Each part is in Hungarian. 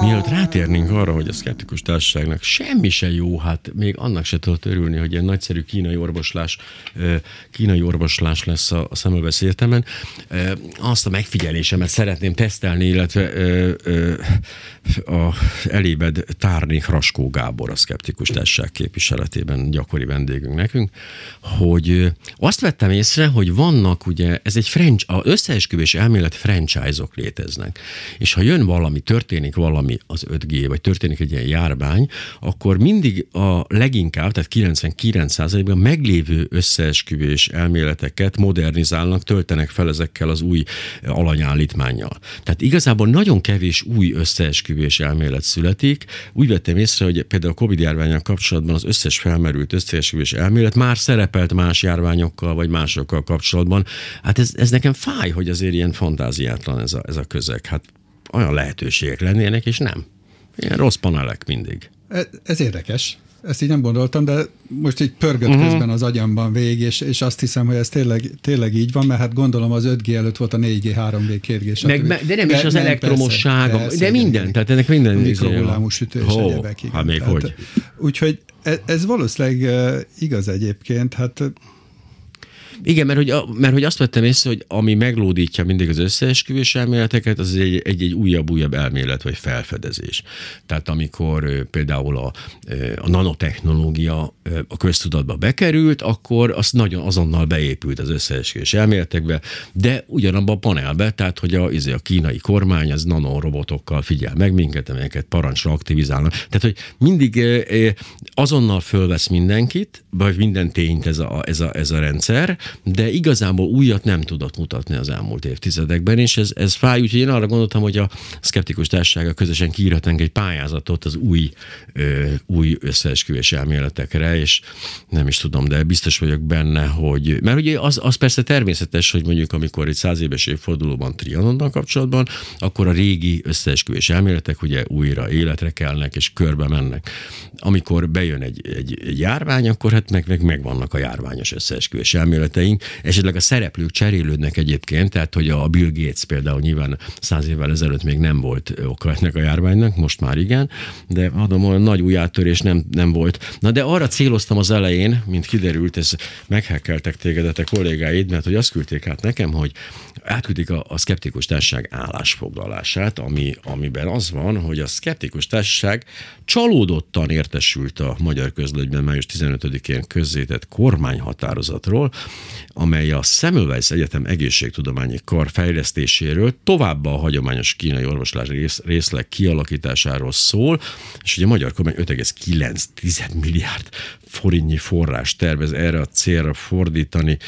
Mielőtt rátérnénk arra, hogy a szkeptikus társaságnak semmi se jó, hát még annak se tudott örülni, hogy egy nagyszerű kínai orvoslás, kínai orvoslás lesz a Szemmelweis Egyetemen. Azt a megfigyelésemet szeretném tesztelni, illetve a elébed tárnék Raskó Gábor, a szkeptikus társaság képviseletében gyakori vendégünk nekünk, hogy azt vettem észre, hogy vannak ugye, ez egy franchise, az összeesküvés elmélet franchise-ok léteznek. És ha jön valami, történik valami az 5G, vagy történik egy ilyen járvány, akkor mindig a leginkább, tehát 99%-ban meglévő összeesküvés elméleteket modernizálnak, töltenek fel ezekkel az új alanyállítmányjal. Tehát igazából nagyon kevés új összeesküvés elmélet születik. Úgy vettem észre, hogy például a Covid járványal kapcsolatban az összes felmerült összeesküvés elmélet már szerepelt más járványokkal, vagy másokkal kapcsolatban. Hát ez, ez nekem fáj, hogy azért ilyen fantáziátlan ez a, ez a közeg. Hát olyan lehetőségek lennének, és nem. Ilyen rossz panelek mindig. Ez, ez érdekes. Ezt így nem gondoltam, de most így pörgött uh-huh. közben az agyamban végig, és, és azt hiszem, hogy ez tényleg, tényleg így van, mert hát gondolom az 5G előtt volt a 4G, 3G, 2G, Meg, de nem de, is az nem, elektromosság, persze, de minden, igen. tehát ennek minden. Mikrohullámú sütés, oh, egyebek. Hát még tehát, hogy. Úgyhogy ez, ez valószínűleg igaz egyébként, hát igen, mert hogy, mert hogy azt vettem észre, hogy ami meglódítja mindig az összeesküvés elméleteket, az egy, egy, egy újabb-újabb elmélet vagy felfedezés. Tehát amikor például a, a nanotechnológia a köztudatba bekerült, akkor az nagyon azonnal beépült az összeesküvés elméletekbe, de ugyanabban a panelbe, tehát hogy a, izé, a kínai kormány az nanorobotokkal figyel meg minket, amelyeket parancsra aktivizálnak. Tehát, hogy mindig azonnal fölvesz mindenkit, vagy minden tényt ez a, ez a, ez a rendszer, de igazából újat nem tudott mutatni az elmúlt évtizedekben, és ez, ez fáj, úgyhogy én arra gondoltam, hogy a szkeptikus társasága közösen kiírhatnánk egy pályázatot az új, ö, új összeesküvés elméletekre, és nem is tudom, de biztos vagyok benne, hogy, mert ugye az, az persze természetes, hogy mondjuk amikor egy száz éves évfordulóban Trianonnal kapcsolatban, akkor a régi összeesküvés elméletek ugye újra életre kelnek és körbe mennek. Amikor bejön egy, egy, egy járvány, akkor hát meg, meg megvannak a járványos összeesküvés elméletek, ötleteink, esetleg a szereplők cserélődnek egyébként, tehát hogy a Bill Gates például nyilván száz évvel ezelőtt még nem volt oka ennek a járványnak, most már igen, de adom, hogy nagy új áttörés nem, nem volt. Na de arra céloztam az elején, mint kiderült, ez meghekkeltek téged a kollégáid, mert hogy azt küldték át nekem, hogy átküldik a, a szkeptikus társaság állásfoglalását, ami, amiben az van, hogy a szkeptikus társaság csalódottan értesült a magyar közlönyben május 15-én közzétett kormányhatározatról, amely a Semmelweis Egyetem egészségtudományi kar fejlesztéséről továbbá a hagyományos kínai orvoslás rész, részleg kialakításáról szól, és ugye a magyar kormány 5,9 milliárd forintnyi forrás tervez erre a célra fordítani.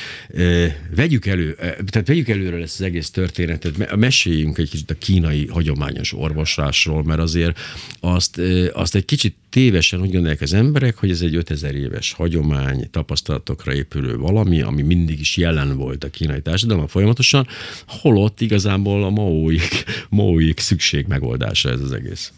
Vegyük elő, tehát vegyük előre ezt az egész történetet, meséljünk egy kicsit a kínai hagyományos orvoslásról, mert azért azt, azt egy kicsit tévesen úgy gondolják az emberek, hogy ez egy 5000 éves hagyomány, tapasztalatokra épülő valami, ami mindig is jelen volt a kínai társadalomban folyamatosan, holott igazából a maóik, maóik szükség megoldása ez az egész.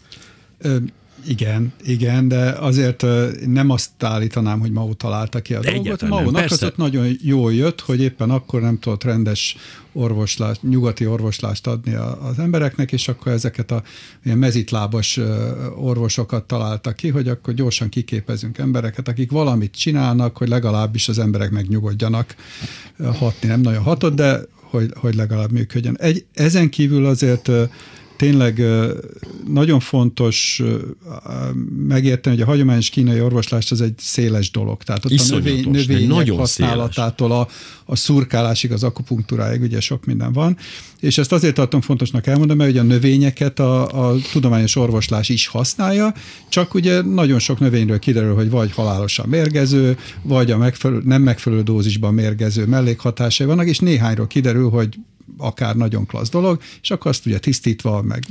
Igen, igen, de azért nem azt állítanám, hogy Mao találta ki a dolgot. Mao-nak az ott nagyon jól jött, hogy éppen akkor nem tudott rendes orvoslást, nyugati orvoslást adni az embereknek, és akkor ezeket a ilyen mezitlábas orvosokat találta ki, hogy akkor gyorsan kiképezünk embereket, akik valamit csinálnak, hogy legalábbis az emberek megnyugodjanak. Hatni nem nagyon hatott, de hogy, hogy legalább működjön. Egy, ezen kívül azért tényleg nagyon fontos megérteni, hogy a hagyományos kínai orvoslás az egy széles dolog. Tehát ott Iszonyatos, a növény, növények nagyon használatától a, a szurkálásig, az akupunktúráig ugye sok minden van. És ezt azért tartom fontosnak elmondani, mert ugye a növényeket a, a tudományos orvoslás is használja, csak ugye nagyon sok növényről kiderül, hogy vagy halálosan mérgező, vagy a megfelelő, nem megfelelő dózisban mérgező mellékhatásai vannak, és néhányról kiderül, hogy akár nagyon klassz dolog, és akkor azt ugye tisztítva, meg...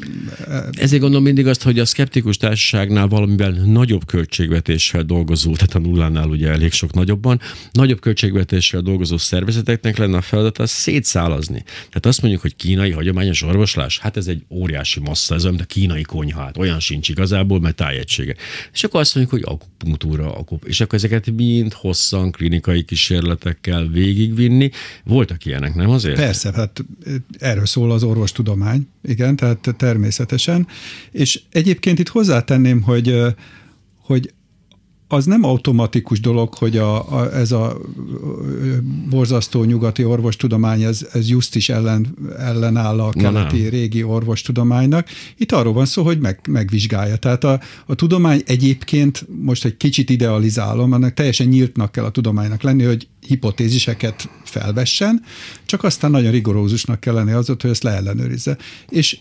E, Ezért gondolom mindig azt, hogy a szkeptikus társaságnál valamiben nagyobb költségvetéssel dolgozó, tehát a nullánál ugye elég sok nagyobban, nagyobb költségvetéssel dolgozó szervezeteknek lenne a feladata szétszálazni. Tehát azt mondjuk, hogy kínai hagyományos orvoslás, hát ez egy óriási massza, ez olyan, mint a kínai konyhát, olyan sincs igazából, mert tájegysége. És akkor azt mondjuk, hogy akupunktúra, akup, és akkor ezeket mind hosszan klinikai kísérletekkel végigvinni. Voltak ilyenek, nem azért? Persze, hát erről szól az orvostudomány, igen, tehát természetesen. És egyébként itt hozzátenném, hogy, hogy az nem automatikus dolog, hogy a, a, ez a borzasztó nyugati orvostudomány, ez, ez just is ellen, ellenáll a keleti Na, régi orvostudománynak. Itt arról van szó, hogy meg, megvizsgálja. Tehát a, a tudomány egyébként, most egy kicsit idealizálom, annak teljesen nyíltnak kell a tudománynak lenni, hogy hipotéziseket felvessen, csak aztán nagyon rigorózusnak kell lenni az, hogy ezt leellenőrizze. És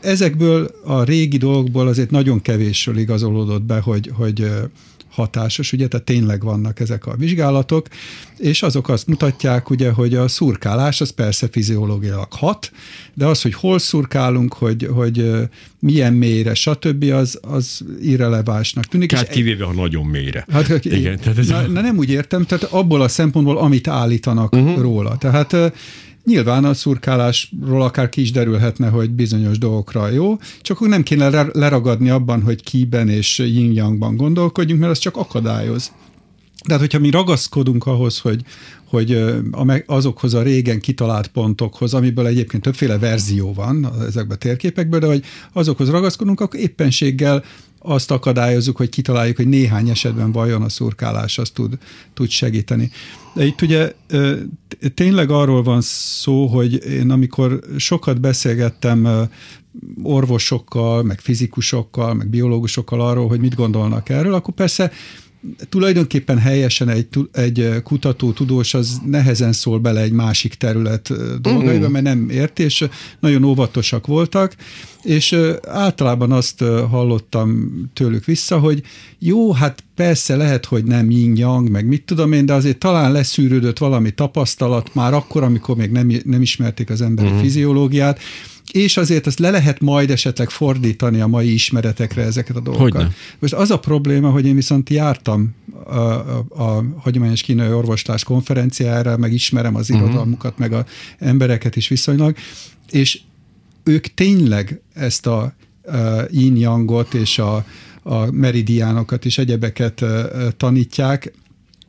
ezekből a régi dolgokból azért nagyon kevésről igazolódott be, hogy, hogy hatásos, ugye, tehát tényleg vannak ezek a vizsgálatok, és azok azt mutatják, ugye, hogy a szurkálás az persze fiziológiailag hat, de az, hogy hol szurkálunk, hogy, hogy milyen mélyre, stb., az, az irrelevánsnak tűnik. Hát kivéve, ha nagyon mélyre. Hát, Igen, tehát ez na, na, nem úgy értem, tehát abból a szempontból, amit állítanak uh-huh. róla. Tehát Nyilván a szurkálásról akár ki is derülhetne, hogy bizonyos dolgokra jó, csak akkor nem kéne leragadni abban, hogy kiben és yin-yangban gondolkodjunk, mert az csak akadályoz. Tehát, hogyha mi ragaszkodunk ahhoz, hogy, hogy azokhoz a régen kitalált pontokhoz, amiből egyébként többféle verzió van ezekben a térképekben, de hogy azokhoz ragaszkodunk, akkor éppenséggel azt akadályozzuk, hogy kitaláljuk, hogy néhány esetben vajon a szurkálás azt tud, tud segíteni. De itt ugye tényleg arról van szó, hogy én amikor sokat beszélgettem orvosokkal, meg fizikusokkal, meg biológusokkal arról, hogy mit gondolnak erről, akkor persze tulajdonképpen helyesen egy, egy kutató, tudós az nehezen szól bele egy másik terület dolgaiba, mm. mert nem ért, és nagyon óvatosak voltak, és általában azt hallottam tőlük vissza, hogy jó, hát persze lehet, hogy nem yin meg mit tudom én, de azért talán leszűrődött valami tapasztalat már akkor, amikor még nem, nem ismerték az emberi mm. fiziológiát, és azért ezt le lehet majd esetleg fordítani a mai ismeretekre ezeket a dolgokat. Hogyne. Most az a probléma, hogy én viszont jártam a, a, a hagyományos kínai orvoslás konferenciára, meg ismerem az uh-huh. irodalmukat, meg a embereket is viszonylag, és ők tényleg ezt a, a yin-yangot és a, a meridiánokat és egyebeket tanítják,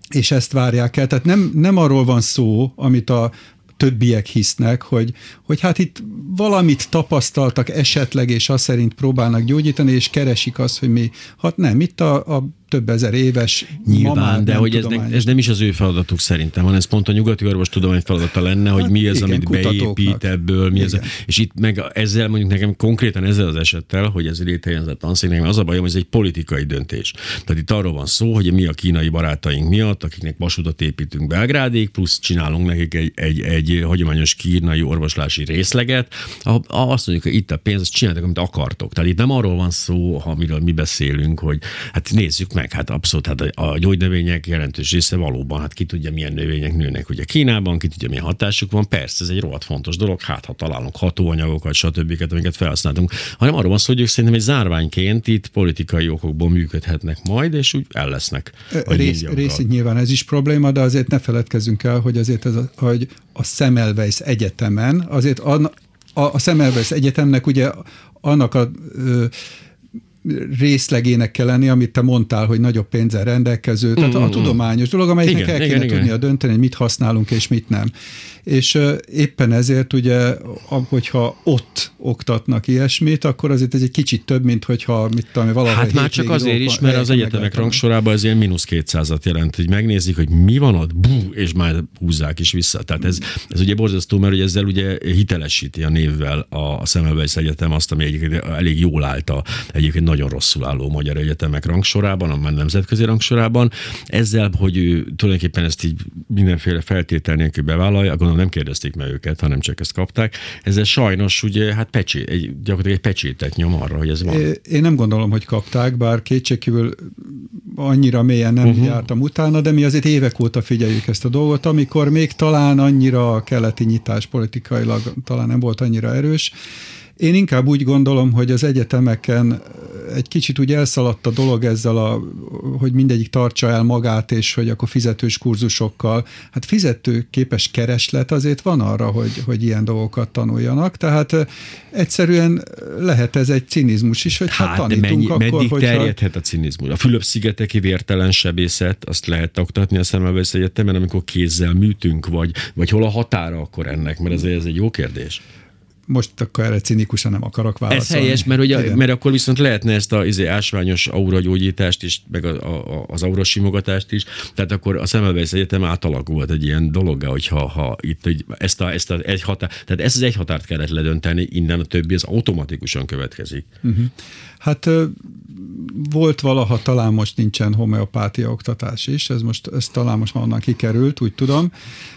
és ezt várják el. Tehát nem, nem arról van szó, amit a többiek hisznek, hogy, hogy hát itt valamit tapasztaltak esetleg, és azt szerint próbálnak gyógyítani, és keresik azt, hogy mi, hát nem, itt a, a több ezer éves Nyilván, de hogy ez, ne, ez nem is az ő feladatuk szerintem, hanem ez pont a nyugati orvostudomány feladata lenne, hogy hát, mi az, igen, amit beépít ebből, mi az, és itt meg ezzel mondjuk nekem konkrétan ezzel az esettel, hogy ez létrejön ez a tanszék, az a bajom, hogy ez egy politikai döntés. Tehát itt arról van szó, hogy mi a kínai barátaink miatt, akiknek vasutat építünk Belgrádig, plusz csinálunk nekik egy, egy, egy hagyományos kínai orvoslási részleget, azt mondjuk, hogy itt a pénz, azt csináltak, amit akartok. Tehát itt nem arról van szó, amiről mi beszélünk, hogy hát nézzük meg, meg, hát abszolút, hát a gyógynövények jelentős része valóban, hát ki tudja, milyen növények nőnek ugye Kínában, ki tudja, milyen hatásuk van. Persze, ez egy rohadt fontos dolog, hát ha találunk hatóanyagokat, stb., amiket felhasználunk, hanem arról van szó, hogy ők szerintem egy zárványként itt politikai okokból működhetnek majd, és úgy el lesznek. Rész, részint nyilván ez is probléma, de azért ne feledkezzünk el, hogy azért ez a, hogy a Semmelweis Egyetemen, azért a, a, a Semmelweis Egyetemnek ugye annak a ö, részlegének kell lenni, amit te mondtál, hogy nagyobb pénzzel rendelkező, tehát mm-hmm. a tudományos dolog, amelyiknek igen, el kéne igen, tudnia igen. dönteni, hogy mit használunk és mit nem és éppen ezért ugye, hogyha ott oktatnak ilyesmit, akkor azért ez egy kicsit több, mint hogyha mit tudom, valahol Hát már csak azért is, mert az egyetemek rangsorában ez ilyen mínusz 200-at jelent, hogy megnézik, hogy mi van ott, bú, és már húzzák is vissza. Tehát ez, ez ugye borzasztó, mert ugye ezzel ugye hitelesíti a névvel a Semmelweis Egyetem azt, ami egyébként elég jól állt a egyébként nagyon rosszul álló magyar egyetemek rangsorában, a nemzetközi rangsorában. Ezzel, hogy ő tulajdonképpen ezt így mindenféle feltétel nélkül bevállalja, gondolom nem kérdezték meg őket, hanem csak ezt kapták. Ezzel sajnos ugye hát pecsé, egy, gyakorlatilag egy pecsétet nyom arra, hogy ez van. Én nem gondolom, hogy kapták, bár kétségkívül annyira mélyen nem uh-huh. jártam utána, de mi azért évek óta figyeljük ezt a dolgot, amikor még talán annyira a keleti nyitás politikailag talán nem volt annyira erős. Én inkább úgy gondolom, hogy az egyetemeken egy kicsit úgy elszaladt a dolog ezzel, a, hogy mindegyik tartsa el magát, és hogy akkor fizetős kurzusokkal. Hát fizetőképes kereslet azért van arra, hogy, hogy ilyen dolgokat tanuljanak, tehát egyszerűen lehet ez egy cinizmus is, hogy hát, hát tanítunk mennyi, akkor, meddig hogyha... terjedhet a cinizmus? A Fülöp-szigeteki vértelen sebészet, azt lehet oktatni a Szemmelweis Egyetemen, amikor kézzel műtünk, vagy, vagy hol a határa akkor ennek, mert ez, ez egy jó kérdés most akkor erre cinikusan nem akarok válaszolni. Ez helyes, mert, ugye, mert akkor viszont lehetne ezt az izé, ásványos auragyógyítást is, meg a, a, az aurasimogatást is, tehát akkor a Szemmelweis Egyetem átalakult egy ilyen dologgá, hogyha ha itt hogy ezt, a, ezt a egy határ, tehát ezt az egy határt kellett ledönteni, innen a többi az automatikusan következik. Uh-huh. Hát volt valaha, talán most nincsen homeopátia oktatás is, ez most ez talán most már onnan kikerült, úgy tudom,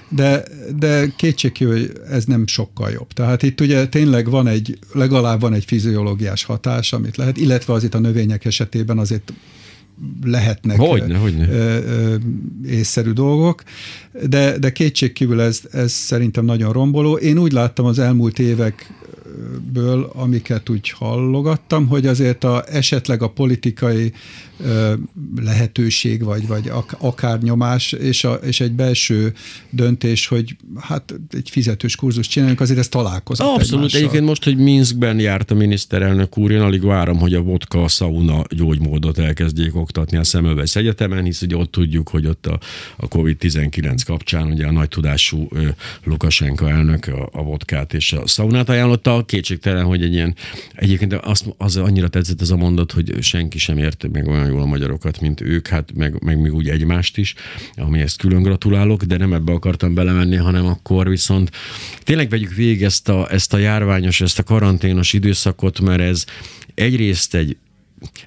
de, de kétségkívül, hogy ez nem sokkal jobb. Tehát itt ugye tényleg van egy, legalább van egy fiziológiás hatás, amit lehet, illetve azért a növények esetében azért lehetnek hogyne, hogyne. észszerű dolgok, de, de kétségkívül ez, ez szerintem nagyon romboló. Én úgy láttam az elmúlt évek ből, amiket úgy hallogattam, hogy azért a, esetleg a politikai ö, lehetőség, vagy, vagy akár nyomás, és, a, és egy belső döntés, hogy hát egy fizetős kurzus csinálunk, azért ez találkozott Abszolút, egymással. egyébként most, hogy Minskben járt a miniszterelnök úr, én alig várom, hogy a vodka, a sauna gyógymódot elkezdjék oktatni a Szemölvesz Egyetemen, hisz ugye ott tudjuk, hogy ott a, a COVID-19 kapcsán ugye a nagy tudású Lukasenka elnök a, a vodkát és a saunát ajánlotta, kétségtelen, hogy egy ilyen, egyébként azt, az annyira tetszett ez a mondat, hogy senki sem érte meg olyan jól a magyarokat, mint ők, hát meg, meg még úgy egymást is, amihez külön gratulálok, de nem ebbe akartam belemenni, hanem akkor viszont tényleg vegyük végig ezt a, ezt a járványos, ezt a karanténos időszakot, mert ez egyrészt egy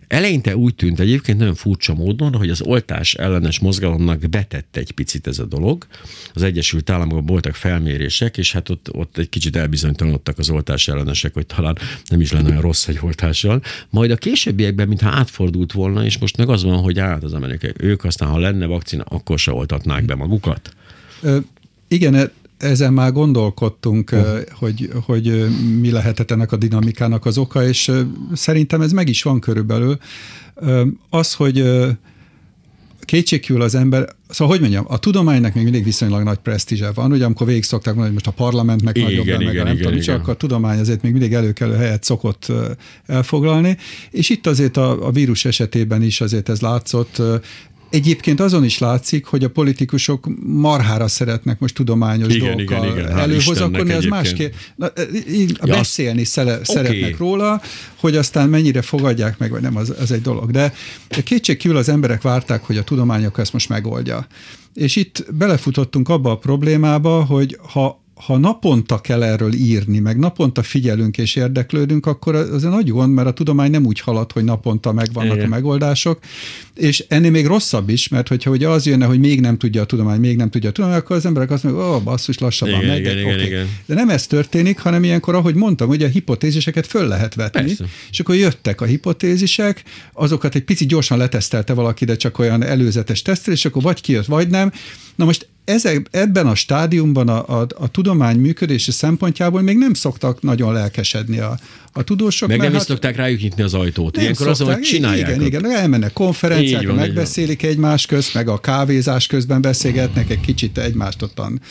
Eleinte úgy tűnt egyébként nagyon furcsa módon, hogy az oltás ellenes mozgalomnak betett egy picit ez a dolog. Az Egyesült Államokban voltak felmérések, és hát ott, ott egy kicsit elbizonytalanodtak az oltás ellenesek, hogy talán nem is lenne olyan rossz egy oltással. Majd a későbbiekben, mintha átfordult volna, és most meg az van, hogy át az amerikai, ők aztán, ha lenne vakcina, akkor se oltatnák be magukat. Ö, igen, ezen már gondolkodtunk, uh. hogy, hogy mi lehetett ennek a dinamikának az oka, és szerintem ez meg is van körülbelül. Az, hogy kétségkívül az ember, szóval hogy mondjam, a tudománynak még mindig viszonylag nagy presztízse van, ugye amikor végig szokták mondani, hogy most a parlamentnek igen, nagyobb, igen, meg igen, nem igen, tudom, igen. csak a tudomány azért még mindig előkelő helyet szokott elfoglalni, és itt azért a, a vírus esetében is azért ez látszott, Egyébként azon is látszik, hogy a politikusok marhára szeretnek most tudományos igen, dolgokkal igen, igen. előhozakodni, az másképp. Ja, beszélni szele, okay. szeretnek róla, hogy aztán mennyire fogadják meg, vagy nem, az, az egy dolog. De kétségkívül az emberek várták, hogy a tudományok ezt most megoldja. És itt belefutottunk abba a problémába, hogy ha ha naponta kell erről írni, meg naponta figyelünk és érdeklődünk, akkor az egy nagy gond, mert a tudomány nem úgy halad, hogy naponta megvannak Igen. a megoldások, és ennél még rosszabb is, mert hogyha ugye az jönne, hogy még nem tudja a tudomány, még nem tudja a tudomány, akkor az emberek azt mondják, ó, oh, basszus, lassabban igen, megy, igen, okay. igen. De nem ez történik, hanem ilyenkor, ahogy mondtam, hogy a hipotéziseket föl lehet vetni, Persze. és akkor jöttek a hipotézisek, azokat egy picit gyorsan letesztelte valaki, de csak olyan előzetes tesztel, és akkor vagy kijött, vagy nem. Na most ezek, ebben a stádiumban a, a, a tudomány működése szempontjából még nem szoktak nagyon lelkesedni a, a tudósok. Meg nem hát, is szokták rájuk nyitni az ajtót. Nem Ilyenkor szokták, hogy csinálják. Igen, igen, elmennek konferenciákra, megbeszélik egymás közt, meg a kávézás közben beszélgetnek egy kicsit egymást ottan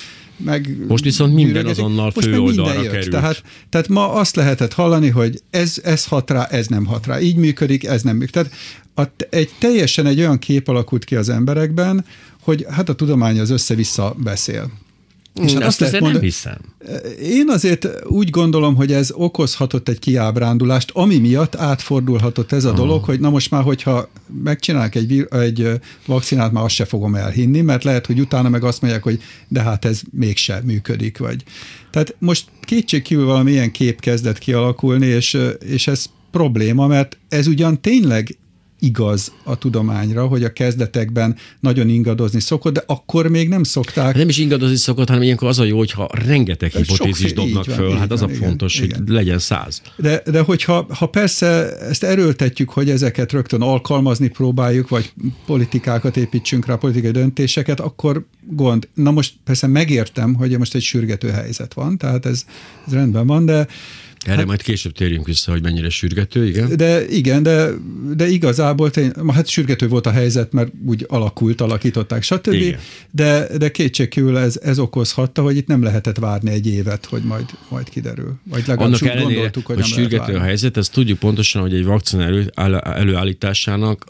meg Most viszont minden azonnal fő oldalra jött. került. Tehát, tehát ma azt lehetett hallani, hogy ez, ez hat rá, ez nem hat rá. Így működik, ez nem működik. Tehát a, egy teljesen egy olyan kép alakult ki az emberekben, hogy hát a tudomány az össze-vissza beszél. És hát azt, azt mondani, nem hiszem. Én azért úgy gondolom, hogy ez okozhatott egy kiábrándulást, ami miatt átfordulhatott ez a dolog, hogy na most már, hogyha megcsinálnak egy, egy vakcinát, már azt se fogom elhinni, mert lehet, hogy utána meg azt mondják, hogy de hát ez mégse működik. Vagy. Tehát most kétségkívül valamilyen kép kezdett kialakulni, és, és ez probléma, mert ez ugyan tényleg igaz a tudományra, hogy a kezdetekben nagyon ingadozni szokott, de akkor még nem szokták. Nem is ingadozni szokott, hanem ilyenkor az a jó, hogyha rengeteg hipotézis dobnak van, föl, hát az van, a fontos, igen, hogy igen. legyen száz. De, de hogyha ha persze ezt erőltetjük, hogy ezeket rögtön alkalmazni próbáljuk, vagy politikákat építsünk rá, politikai döntéseket, akkor gond. Na most persze megértem, hogy most egy sürgető helyzet van, tehát ez, ez rendben van, de Erre hát, majd később térjünk vissza, hogy mennyire sürgető, igen. De igen, de, de igazából tény, hát sürgető volt a helyzet, mert úgy alakult, alakították, stb. Igen. De, de kétségkívül ez, ez okozhatta, hogy itt nem lehetett várni egy évet, hogy majd, majd kiderül. Vagy legalábbis úgy ellenére, gondoltuk, hogy, hogy nem sürgető a helyzet, ezt tudjuk pontosan, hogy egy vakcina elő, előállításának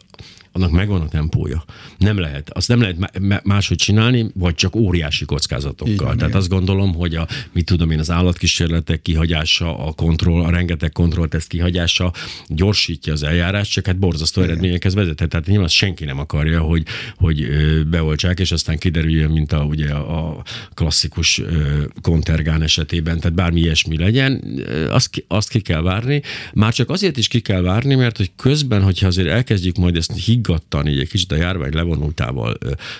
annak megvan a tempója. Nem lehet. Azt nem lehet máshogy csinálni, vagy csak óriási kockázatokkal. Igen, Tehát igen. azt gondolom, hogy a, mit tudom én, az állatkísérletek kihagyása, a kontroll, a rengeteg kontrollteszt kihagyása gyorsítja az eljárást, csak hát borzasztó igen. eredményekhez vezethet. Tehát nyilván senki nem akarja, hogy, hogy beoltsák, és aztán kiderüljön, mint a, ugye a klasszikus kontergán esetében, tehát bármi ilyesmi legyen, azt, azt ki kell várni. Már csak azért is ki kell várni, mert hogy közben, hogyha azért elkezdjük majd ezt higg higgadtan, így egy kicsit a járvány levonultával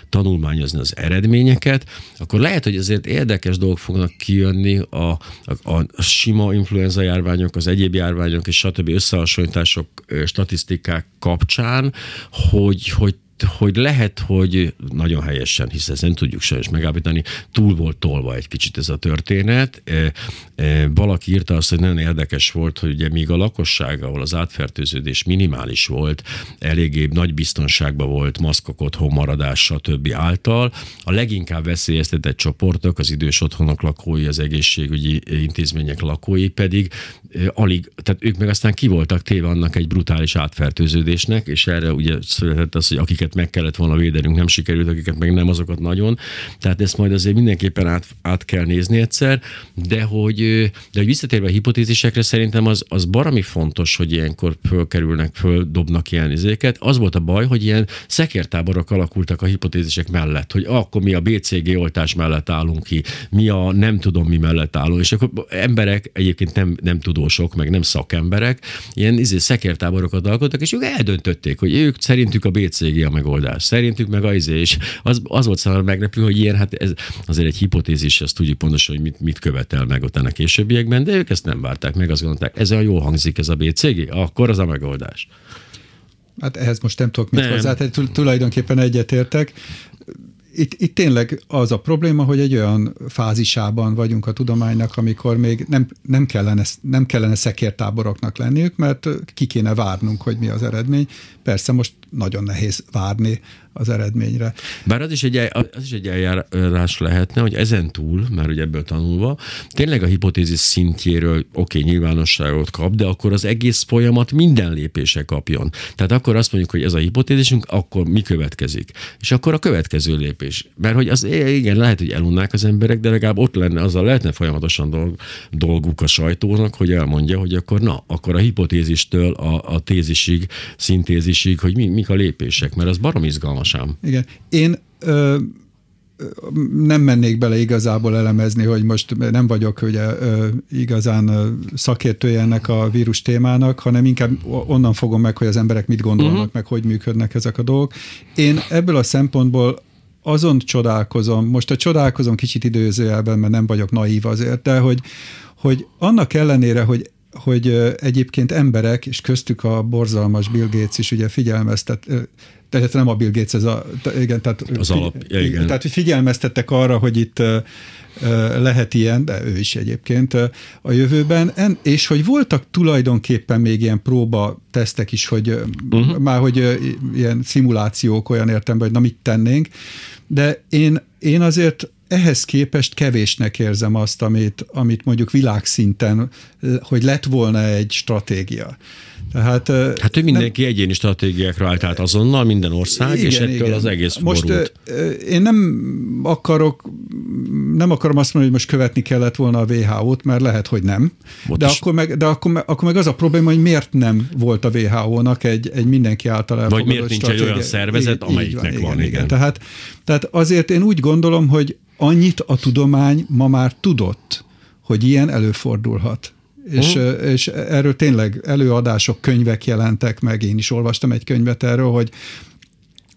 tanulmányozni az eredményeket, akkor lehet, hogy azért érdekes dolgok fognak kijönni a, a, a sima influenza járványok, az egyéb járványok és stb. összehasonlítások, statisztikák kapcsán, hogy, hogy hogy lehet, hogy nagyon helyesen, hiszen ezt nem tudjuk sajnos megállapítani, túl volt tolva egy kicsit ez a történet. E, e, valaki írta azt, hogy nagyon érdekes volt, hogy ugye míg a lakosság, ahol az átfertőződés minimális volt, eléggé nagy biztonságban volt, maszkok otthon maradás, stb. által, a leginkább veszélyeztetett csoportok, az idős otthonok lakói, az egészségügyi intézmények lakói pedig e, alig, tehát ők meg aztán ki voltak téve annak egy brutális átfertőződésnek, és erre ugye született az, hogy akiket akiket meg kellett volna védenünk, nem sikerült, akiket meg nem, azokat nagyon. Tehát ezt majd azért mindenképpen át, át kell nézni egyszer, de hogy, de hogy visszatérve a hipotézisekre, szerintem az, az barami fontos, hogy ilyenkor fölkerülnek, földobnak ilyen izéket. Az volt a baj, hogy ilyen szekértáborok alakultak a hipotézisek mellett, hogy akkor mi a BCG oltás mellett állunk ki, mi a nem tudom mi mellett állunk, és akkor emberek, egyébként nem, nem tudósok, meg nem szakemberek, ilyen izé, szekértáborokat alkottak, és ők eldöntötték, hogy ők szerintük a BCG a megoldás. Szerintük meg az izé, és az, az volt számára meglepő, hogy ilyen, hát ez azért egy hipotézis, ezt tudjuk pontosan, hogy mit, mit követel meg ott a későbbiekben, de ők ezt nem várták meg, azt gondolták, ez a jó hangzik ez a BCG, akkor az a megoldás. Hát ehhez most nem tudok mit hozzá, tulajdonképpen egyetértek itt, itt tényleg az a probléma, hogy egy olyan fázisában vagyunk a tudománynak, amikor még nem, nem, kellene, nem kellene szekértáboroknak lenniük, mert ki kéne várnunk, hogy mi az eredmény. Persze most nagyon nehéz várni az eredményre. Bár az is egy, az is egy eljárás lehetne, hogy ezen túl, már ugye ebből tanulva, tényleg a hipotézis szintjéről oké, okay, nyilvánosságot kap, de akkor az egész folyamat minden lépése kapjon. Tehát akkor azt mondjuk, hogy ez a hipotézisünk, akkor mi következik? És akkor a következő lépés. Mert hogy az igen, lehet, hogy elunnák az emberek, de legalább ott lenne, azzal lehetne folyamatosan dolg, dolguk a sajtónak, hogy elmondja, hogy akkor na, akkor a hipotézistől a, a tézisig, szintézisig, hogy mi, mik a lépések, mert az barom izgalmas sem. Igen. Én ö, nem mennék bele igazából elemezni, hogy most nem vagyok ugye igazán szakértője ennek a vírus témának, hanem inkább onnan fogom meg, hogy az emberek mit gondolnak, uh-huh. meg hogy működnek ezek a dolgok. Én ebből a szempontból azon csodálkozom, most a csodálkozom kicsit időzőjelben, mert nem vagyok naív azért, de hogy, hogy annak ellenére, hogy hogy egyébként emberek, és köztük a borzalmas Bill Gates is ugye figyelmeztet, tehát nem a Bill Gates, ez a, igen, tehát, az alap, igen. tehát hogy figyelmeztettek arra, hogy itt lehet ilyen, de ő is egyébként a jövőben, és hogy voltak tulajdonképpen még ilyen próba tesztek is, hogy uh-huh. már hogy ilyen szimulációk olyan értem, hogy na mit tennénk, de én, én azért ehhez képest kevésnek érzem azt, amit, amit mondjuk világszinten, hogy lett volna egy stratégia. Tehát, hát ő mindenki nem, egyéni stratégiákra állt át azonnal, minden ország, igen, és ettől igen. az egész Most borult. én nem akarok, nem akarom azt mondani, hogy most követni kellett volna a WHO-t, mert lehet, hogy nem. de akkor, meg, de akkor, akkor meg az a probléma, hogy miért nem volt a WHO-nak egy, egy mindenki által elfogadott Vagy miért nincs stratégia. egy olyan szervezet, amelyiknek van, igen, van. Igen. igen. Tehát, tehát azért én úgy gondolom, hogy annyit a tudomány ma már tudott, hogy ilyen előfordulhat. És, uh-huh. és erről tényleg előadások, könyvek jelentek meg, én is olvastam egy könyvet erről, hogy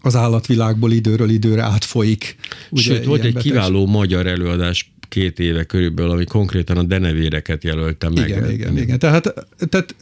az állatvilágból időről időre átfolyik. Ugye, Sőt, volt egy betegség. kiváló magyar előadás két éve körülbelül, ami konkrétan a denevéreket jelölte meg. Igen, igen, igen. Tehát, tehát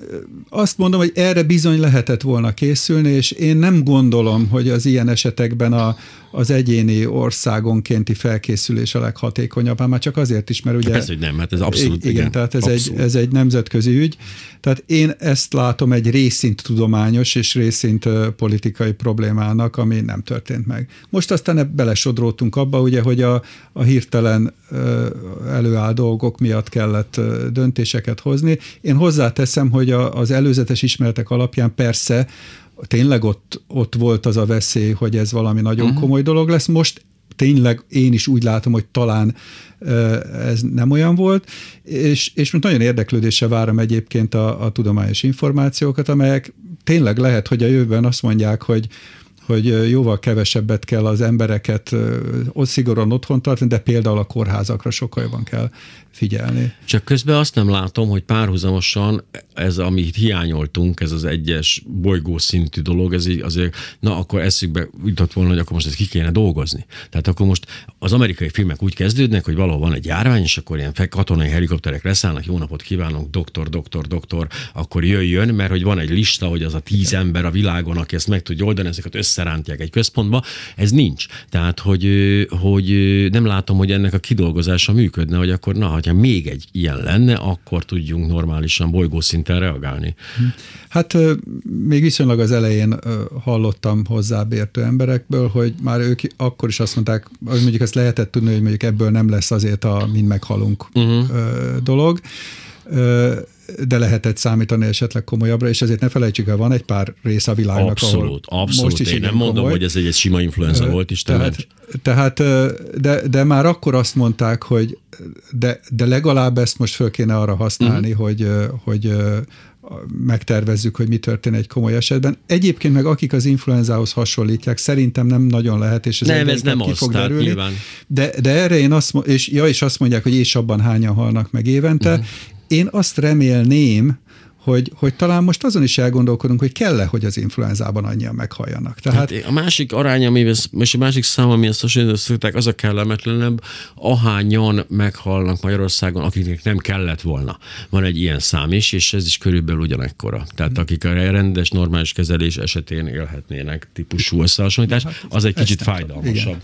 azt mondom, hogy erre bizony lehetett volna készülni, és én nem gondolom, hogy az ilyen esetekben a, az egyéni országonkénti felkészülés a leghatékonyabb, hát már csak azért is, mert ugye... Persze, hogy nem, hát ez abszolút, igen. igen tehát ez abszolút. egy, ez egy nemzetközi ügy. Tehát én ezt látom egy részint tudományos és részint politikai problémának, ami nem történt meg. Most aztán belesodródtunk abba, ugye, hogy a, a hirtelen előáll dolgok miatt kellett döntéseket hozni. Én hozzáteszem, hogy a, az előzetes ismeretek alapján persze tényleg ott, ott volt az a veszély, hogy ez valami nagyon uh-huh. komoly dolog lesz. Most tényleg én is úgy látom, hogy talán ez nem olyan volt, és, és nagyon érdeklődéssel várom egyébként a, a tudományos információkat, amelyek tényleg lehet, hogy a jövőben azt mondják, hogy hogy jóval kevesebbet kell az embereket szigorúan otthon tartani, de például a kórházakra sokkal jobban kell figyelni. Csak közben azt nem látom, hogy párhuzamosan ez, amit hiányoltunk, ez az egyes bolygó szintű dolog, ez így azért, na akkor eszükbe jutott volna, hogy akkor most ezt ki kéne dolgozni. Tehát akkor most az amerikai filmek úgy kezdődnek, hogy valahol van egy járvány, és akkor ilyen katonai helikopterek leszállnak, jó napot kívánok, doktor, doktor, doktor, akkor jöjjön, mert hogy van egy lista, hogy az a tíz ember a világon, aki ezt meg tudja oldani, ezeket összerántják egy központba, ez nincs. Tehát, hogy, hogy nem látom, hogy ennek a kidolgozása működne, hogy akkor na, hogyha még egy ilyen lenne, akkor tudjunk normálisan bolygószinten reagálni. Hát még viszonylag az elején hallottam hozzábértő emberekből, hogy már ők akkor is azt mondták, hogy mondjuk ezt lehetett tudni, hogy mondjuk ebből nem lesz azért a mind meghalunk uh-huh. dolog de lehetett számítani esetleg komolyabbra, és ezért ne felejtsük el, van egy pár rész a világnak, abszolút, ahol abszolút. most is Én nem mondom, komoly. hogy ez egy, egy sima influenza uh, volt, is tehát, tehát de, de már akkor azt mondták, hogy de, de legalább ezt most föl kéne arra használni, uh-huh. hogy, hogy megtervezzük, hogy mi történik egy komoly esetben. Egyébként meg akik az influenzához hasonlítják, szerintem nem nagyon lehet, és ez, nem, ez nem ki az, fog derülni. De, de erre én azt, és, ja, és azt mondják, hogy és abban hányan halnak meg évente. Uh-huh. Én azt remélném, hogy, hogy talán most azon is elgondolkodunk, hogy kell-e, hogy az influenzában annyian meghalljanak. Tehát... Hát a másik arány, ami, és a másik szám, ami ezt hasonlították, az a kellemetlenebb, ahányan meghalnak Magyarországon, akiknek nem kellett volna. Van egy ilyen szám is, és ez is körülbelül ugyanekkora. Tehát akik a rendes, normális kezelés esetén élhetnének típusú összehasonlítás, hát az egy kicsit fájdalmasabb. Igen.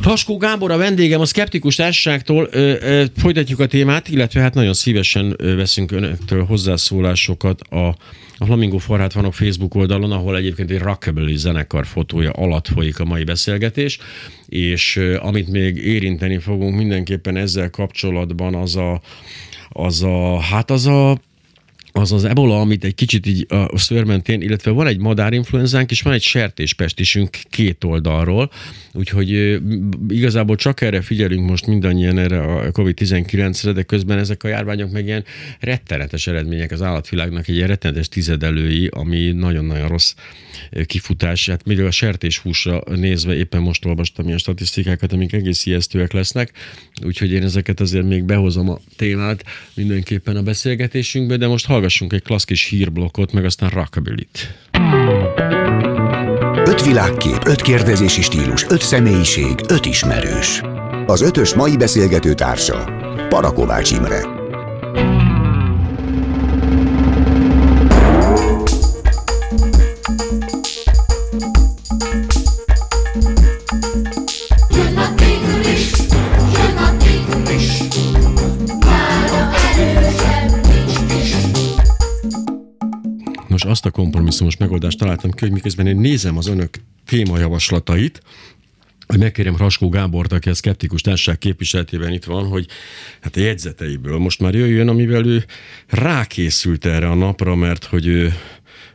Paskó Gábor a vendégem a Skeptikus Társaságtól. Ö, ö, folytatjuk a témát, illetve hát nagyon szívesen veszünk önöktől hozzászólásokat a a Flamingo Forrát van a Facebook oldalon, ahol egyébként egy rockabilly zenekar fotója alatt folyik a mai beszélgetés, és amit még érinteni fogunk mindenképpen ezzel kapcsolatban az a, az a, hát az a az az ebola, amit egy kicsit így a szőrmentén, illetve van egy madárinfluenzánk, és van egy sertéspestisünk két oldalról, úgyhogy igazából csak erre figyelünk most mindannyian erre a COVID-19-re, de közben ezek a járványok meg ilyen rettenetes eredmények. Az állatvilágnak, egy rettenetes tizedelői, ami nagyon-nagyon rossz kifutás. Hát még a sertéshúsra nézve éppen most olvastam ilyen statisztikákat, amik egész ijesztőek lesznek, úgyhogy én ezeket azért még behozom a témát mindenképpen a beszélgetésünkbe, de most hallgassunk egy klassz hírblokkot, meg aztán rockabilly-t. Öt világkép, öt kérdezési stílus, öt személyiség, öt ismerős. Az ötös mai beszélgető társa Parakovács Imre. Kompromisszumos megoldást találtam ki, hogy miközben én nézem az önök témajavaslatait, hogy megkérem Raskó Gábort, aki a Szkeptikus Társaság képviseletében itt van, hogy hát a jegyzeteiből most már jöjjön, amivel ő rákészült erre a napra, mert hogy ő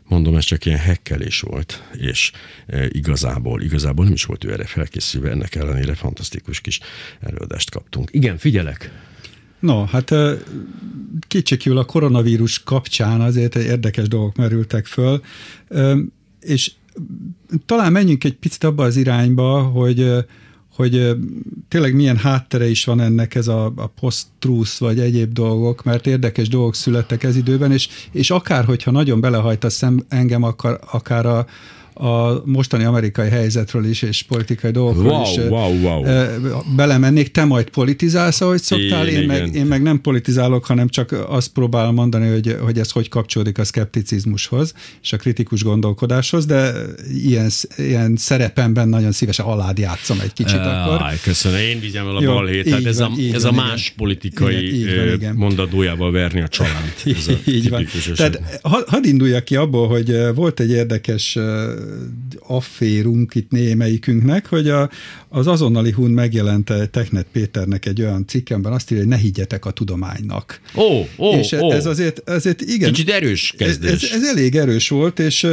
mondom, ez csak ilyen hekkelés volt, és e, igazából, igazából nem is volt ő erre felkészülve, ennek ellenére fantasztikus kis előadást kaptunk. Igen, figyelek! No, hát kétségkívül a koronavírus kapcsán azért érdekes dolgok merültek föl, és talán menjünk egy picit abba az irányba, hogy hogy tényleg milyen háttere is van ennek ez a, a post-truth vagy egyéb dolgok, mert érdekes dolgok születtek ez időben, és, és akár, hogyha nagyon belehajtasz engem, akar, akár a, a mostani amerikai helyzetről is, és politikai dolgokról wow, is wow, wow. belemennék. Te majd politizálsz, ahogy szoktál, én, én, meg, én meg nem politizálok, hanem csak azt próbálom mondani, hogy, hogy ez hogy kapcsolódik a szkepticizmushoz és a kritikus gondolkodáshoz, de ilyen, ilyen szerepemben nagyon szívesen alád játszom egy kicsit uh, akkor. Aj, köszönöm, én vigyem el a Jó, balhét, tehát ez, van, a, ez van, a más igen. politikai igen, van, igen. mondatdójával verni a család. Ez a így van. Tehát hadd induljak ki abból, hogy volt egy érdekes afférunk itt némelyikünknek, hogy a, az azonnali hun megjelent Technet Péternek egy olyan cikkemben, azt írja, hogy ne higgyetek a tudománynak. Ó, ó, és ó. ez azért, azért igen. Kicsit erős kezdés. Ez, ez, ez elég erős volt, és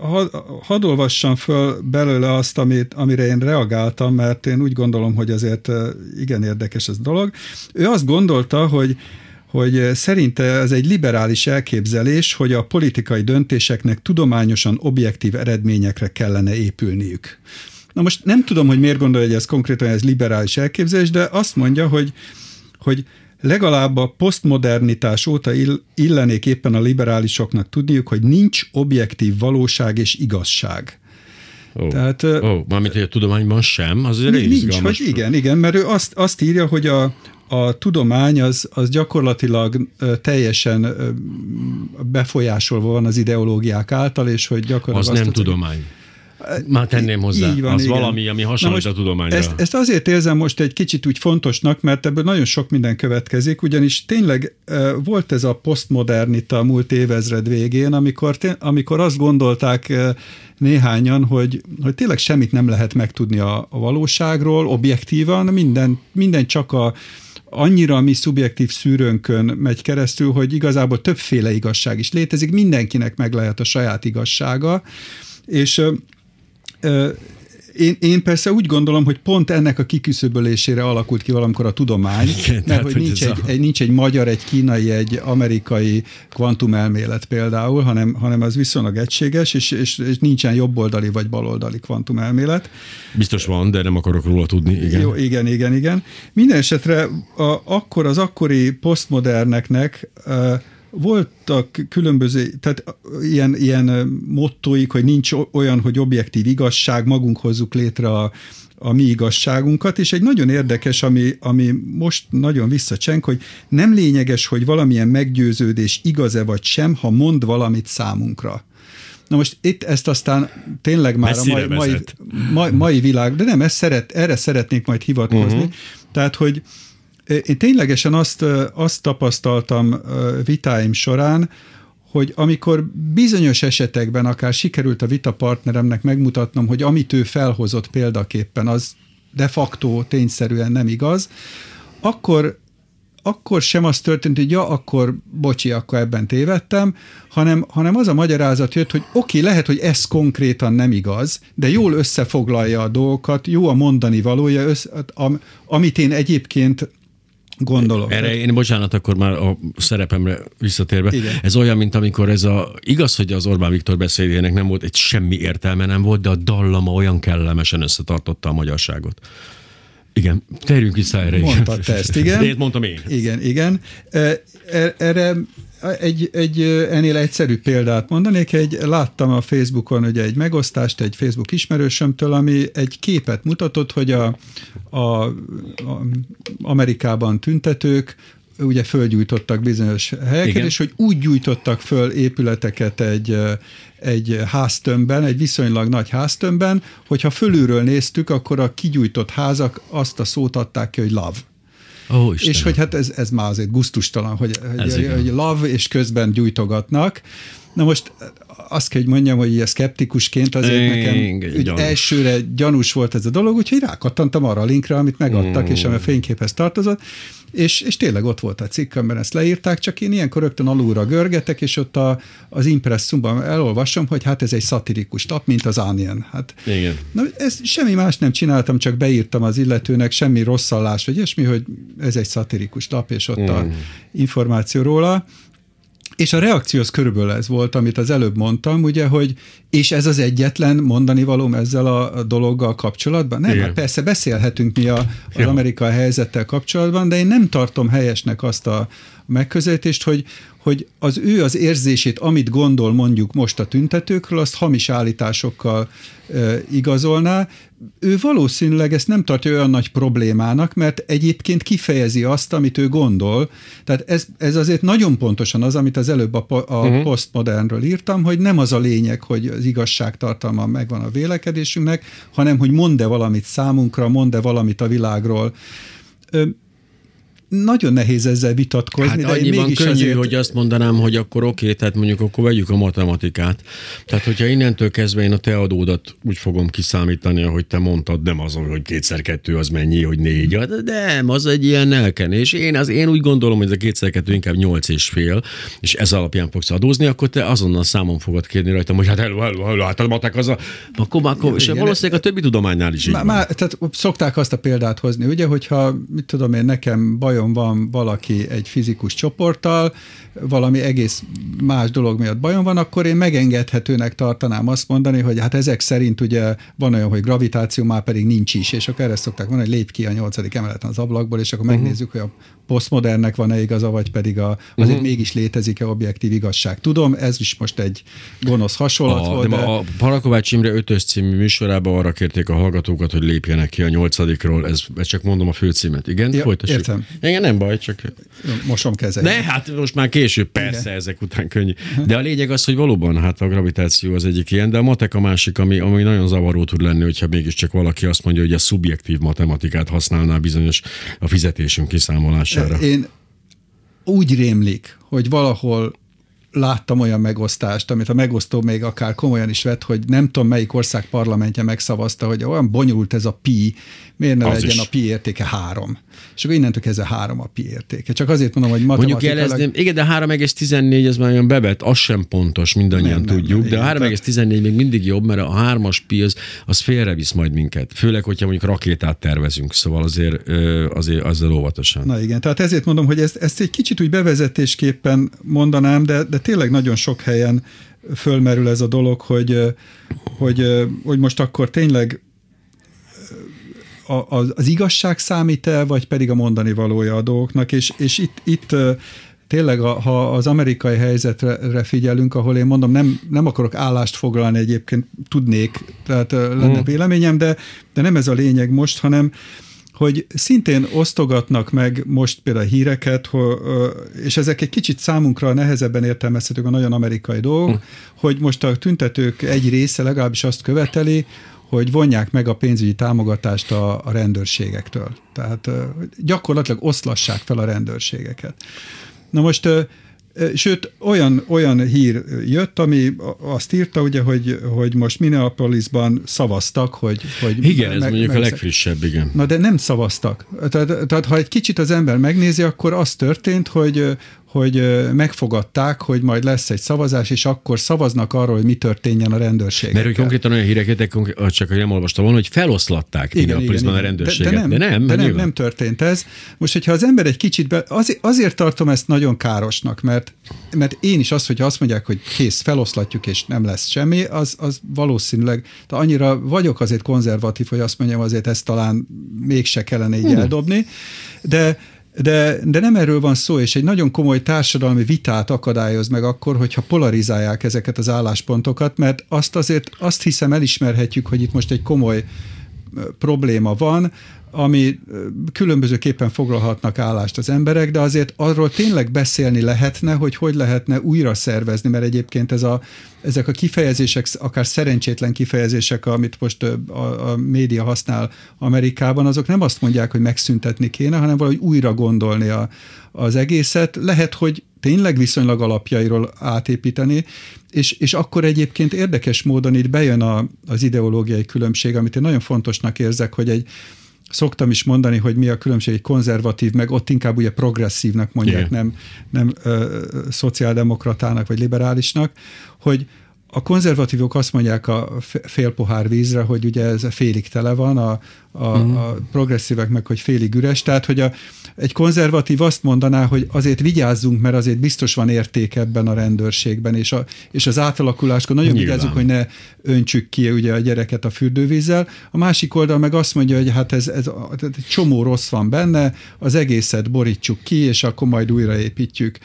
hadd had olvassam föl belőle azt, amit, amire én reagáltam, mert én úgy gondolom, hogy azért igen érdekes ez a dolog. Ő azt gondolta, hogy hogy szerinte ez egy liberális elképzelés, hogy a politikai döntéseknek tudományosan objektív eredményekre kellene épülniük. Na most nem tudom, hogy miért gondolja, hogy ez konkrétan ez liberális elképzelés, de azt mondja, hogy, hogy legalább a posztmodernitás óta illenék éppen a liberálisoknak tudniuk, hogy nincs objektív valóság és igazság. Oh. Tehát, oh, mármint, hogy a tudományban sem, az nincs, izgalmas. hogy igen, igen, mert ő azt, azt írja, hogy a, a tudomány az, az gyakorlatilag teljesen befolyásolva van az ideológiák által, és hogy gyakorlatilag... Az nem tudomány. Már tenném hozzá. Így van, az igen. valami, ami hasonlít a tudományra. Ezt, ezt azért érzem most egy kicsit úgy fontosnak, mert ebből nagyon sok minden következik, ugyanis tényleg volt ez a posztmodernita a múlt évezred végén, amikor, amikor azt gondolták néhányan, hogy, hogy tényleg semmit nem lehet megtudni a, a valóságról, objektívan, minden, minden csak a annyira a mi szubjektív szűrőnkön megy keresztül, hogy igazából többféle igazság is létezik, mindenkinek meg lehet a saját igazsága, és én, én persze úgy gondolom, hogy pont ennek a kiküszöbölésére alakult ki valamikor a tudomány, Igen, mert hogy nincs egy, a... egy, nincs egy magyar, egy kínai, egy amerikai kvantumelmélet például, hanem, hanem az viszonylag egységes, és, és, és nincsen jobboldali vagy baloldali kvantumelmélet. Biztos van, de nem akarok róla tudni. Igen, Jó, igen, igen. igen. Minden esetre a, akkor az akkori posztmoderneknek voltak különböző, tehát ilyen, ilyen mottoik, hogy nincs olyan, hogy objektív igazság, magunk hozzuk létre a, a mi igazságunkat, és egy nagyon érdekes, ami, ami most nagyon visszacsenk, hogy nem lényeges, hogy valamilyen meggyőződés igaz-e vagy sem, ha mond valamit számunkra. Na most itt ezt aztán tényleg már Messzire a mai, mai, mai, mai világ, de nem, ezt szeret, erre szeretnék majd hivatkozni. Uh-huh. Tehát, hogy én ténylegesen azt, azt tapasztaltam vitáim során, hogy amikor bizonyos esetekben akár sikerült a vita partneremnek megmutatnom, hogy amit ő felhozott példaképpen, az de facto tényszerűen nem igaz, akkor akkor sem az történt, hogy ja, akkor bocsi, akkor ebben tévedtem, hanem, hanem az a magyarázat jött, hogy oké, lehet, hogy ez konkrétan nem igaz, de jól összefoglalja a dolgokat, jó a mondani valója, össze, am, amit én egyébként Gondolom. Erre én, bocsánat, akkor már a szerepemre visszatérve. Igen. Ez olyan, mint amikor ez a, igaz, hogy az Orbán Viktor beszédének nem volt, egy semmi értelme nem volt, de a dallama olyan kellemesen összetartotta a magyarságot. Igen, térjünk vissza erre. Mondtad te ezt, igen. Én mondtam én. Igen, igen. E, erre egy, egy ennél egyszerű példát mondanék, egy, láttam a Facebookon ugye egy megosztást egy Facebook ismerősömtől, ami egy képet mutatott, hogy a, a, a Amerikában tüntetők ugye fölgyújtottak bizonyos helyeket, Igen. és hogy úgy gyújtottak föl épületeket egy, egy háztömbben, egy viszonylag nagy háztömbben, hogyha fölülről néztük, akkor a kigyújtott házak azt a szót adták ki, hogy love. Oh, és hogy hát ez, ez már azért guztustalan, hogy, hogy, hogy love és közben gyújtogatnak. Na most azt kell, hogy mondjam, hogy ilyen szkeptikusként azért nekem úgy elsőre gyanús volt ez a dolog, úgyhogy rákattantam arra a linkre, amit megadtak, mm. és ami a fényképhez tartozott, és, és tényleg ott volt a cikk, amiben ezt leírták, csak én ilyenkor rögtön alulra görgetek, és ott a, az impresszumban elolvasom, hogy hát ez egy szatirikus tap, mint az Onion. Hát, Igen. Na, ez semmi más nem csináltam, csak beírtam az illetőnek, semmi rosszallás, vagy ilyesmi, hogy ez egy szatirikus tap, és ott mm. a információ róla. És a reakció az körülbelül ez volt, amit az előbb mondtam, ugye, hogy és ez az egyetlen mondani valóm ezzel a dologgal kapcsolatban? Nem, hát persze beszélhetünk mi a, az amerikai helyzettel kapcsolatban, de én nem tartom helyesnek azt a megközelítést, hogy, hogy az ő az érzését, amit gondol mondjuk most a tüntetőkről, azt hamis állításokkal e, igazolná. Ő valószínűleg ezt nem tartja olyan nagy problémának, mert egyébként kifejezi azt, amit ő gondol. Tehát ez, ez azért nagyon pontosan az, amit az előbb a, a uh-huh. postmodernről írtam, hogy nem az a lényeg, hogy az igazságtartalma megvan a vélekedésünknek, hanem hogy mond-e valamit számunkra, mond-e valamit a világról nagyon nehéz ezzel vitatkozni, hát de én mégis könnyű, azért... hogy azt mondanám, hogy akkor oké, tehát mondjuk akkor vegyük a matematikát. Tehát, hogyha innentől kezdve én a te adódat úgy fogom kiszámítani, ahogy te mondtad, nem az, hogy kétszer kettő az mennyi, hogy négy. Nem, az egy ilyen elkenés. Én, az, én úgy gondolom, hogy ez a kétszer kettő inkább nyolc és fél, és ez alapján fogsz adózni, akkor te azonnal számon fogod kérni rajtam, hogy hát el, el, el, hát a matek az a... Akkor, akkor, és valószínűleg a többi tudománynál is így má, má, Tehát szokták azt a példát hozni, ugye, hogyha, mit tudom én, nekem bajom bajom van valaki egy fizikus csoporttal, valami egész más dolog miatt bajom van, akkor én megengedhetőnek tartanám azt mondani, hogy hát ezek szerint ugye van olyan, hogy gravitáció már pedig nincs is, és akkor erre szokták mondani, hogy lép ki a nyolcadik emeleten az ablakból, és akkor uh-huh. megnézzük, hogy a posztmodernnek van-e igaza, vagy pedig a, azért uh-huh. mégis létezik-e objektív igazság. Tudom, ez is most egy gonosz hasonlat a, volt. De. A Parakovács Imre ötös című műsorában arra kérték a hallgatókat, hogy lépjenek ki a nyolcadikról, ez, ez csak mondom a főcímet. Igen, ja, folytassuk. Értem. Igen, nem baj, csak... Mosom kezeit. Ne, hát most már később, persze, Igen. ezek után könnyű. De a lényeg az, hogy valóban hát a gravitáció az egyik ilyen, de a matek a másik, ami, ami nagyon zavaró tud lenni, hogyha mégiscsak valaki azt mondja, hogy a szubjektív matematikát használná bizonyos a fizetésünk kiszámolására. Én úgy rémlik, hogy valahol láttam olyan megosztást, amit a megosztó még akár komolyan is vett, hogy nem tudom melyik ország parlamentje megszavazta, hogy olyan bonyolult ez a pi, miért ne Az legyen is. a pi értéke három. És akkor innentől kezdve három a pi értéke. Csak azért mondom, hogy matematikailag... Mondjuk jelezni, igen, de 3,14 ez már olyan bebet, az sem pontos, mindannyian nem, tudjuk, nem, de a 3,14 még mindig jobb, mert a hármas pi az, az félrevisz majd minket. Főleg, hogyha mondjuk rakétát tervezünk, szóval azért, azért azzal óvatosan. Na igen, tehát ezért mondom, hogy ezt, ezt egy kicsit úgy bevezetésképpen mondanám, de, de tényleg nagyon sok helyen fölmerül ez a dolog, hogy, hogy, hogy most akkor tényleg az, az igazság számít el, vagy pedig a mondani valója a dolgoknak, és, és itt, itt tényleg, ha az amerikai helyzetre figyelünk, ahol én mondom, nem, nem akarok állást foglalni egyébként, tudnék, tehát lenne mm. véleményem, de, de nem ez a lényeg most, hanem hogy szintén osztogatnak meg most például híreket, és ezek egy kicsit számunkra nehezebben értelmezhetők a nagyon amerikai dolgok, hm. hogy most a tüntetők egy része legalábbis azt követeli, hogy vonják meg a pénzügyi támogatást a, a rendőrségektől. Tehát gyakorlatilag oszlassák fel a rendőrségeket. Na most Sőt, olyan, olyan hír jött, ami azt írta, ugye, hogy, hogy most Minneapolisban szavaztak, hogy... hogy igen, meg, ez mondjuk meg, a legfrissebb, igen. Na de nem szavaztak. Tehát, tehát ha egy kicsit az ember megnézi, akkor az történt, hogy hogy megfogadták, hogy majd lesz egy szavazás, és akkor szavaznak arról, hogy mi történjen a rendőrség. Mert hogy konkrétan olyan híreket, csak nem olvastam volna, hogy feloszlatták igen, igen, igen. a rendőrséget. De, de nem, de nem, de nem, nem történt ez. Most, hogyha az ember egy kicsit, be, azért, azért tartom ezt nagyon károsnak, mert, mert én is azt, hogy azt mondják, hogy kész, feloszlatjuk, és nem lesz semmi, az, az valószínűleg, de annyira vagyok azért konzervatív, hogy azt mondjam, azért ezt talán mégse kellene így hmm. eldobni, de de, de nem erről van szó, és egy nagyon komoly társadalmi vitát akadályoz meg akkor, hogyha polarizálják ezeket az álláspontokat, mert azt azért azt hiszem elismerhetjük, hogy itt most egy komoly probléma van, ami különbözőképpen foglalhatnak állást az emberek, de azért arról tényleg beszélni lehetne, hogy hogy lehetne újra szervezni, mert egyébként ez a, ezek a kifejezések, akár szerencsétlen kifejezések, amit most a, a média használ Amerikában, azok nem azt mondják, hogy megszüntetni kéne, hanem valahogy újra gondolni a, az egészet. Lehet, hogy tényleg viszonylag alapjairól átépíteni, és, és akkor egyébként érdekes módon itt bejön a, az ideológiai különbség, amit én nagyon fontosnak érzek, hogy egy, szoktam is mondani, hogy mi a különbség egy konzervatív, meg ott inkább ugye progresszívnak mondják, Igen. nem, nem ö, szociáldemokratának vagy liberálisnak, hogy a konzervatívok azt mondják a fél pohár vízre, hogy ugye ez félig tele van, a, a, uh-huh. a progresszívek meg, hogy félig üres. Tehát, hogy a, egy konzervatív azt mondaná, hogy azért vigyázzunk, mert azért biztos van érték ebben a rendőrségben, és, a, és az átalakuláskor nagyon Nyilván. vigyázzunk, hogy ne öntsük ki ugye a gyereket a fürdővízzel. A másik oldal meg azt mondja, hogy hát ez, ez egy csomó rossz van benne, az egészet borítsuk ki, és akkor majd újraépítjük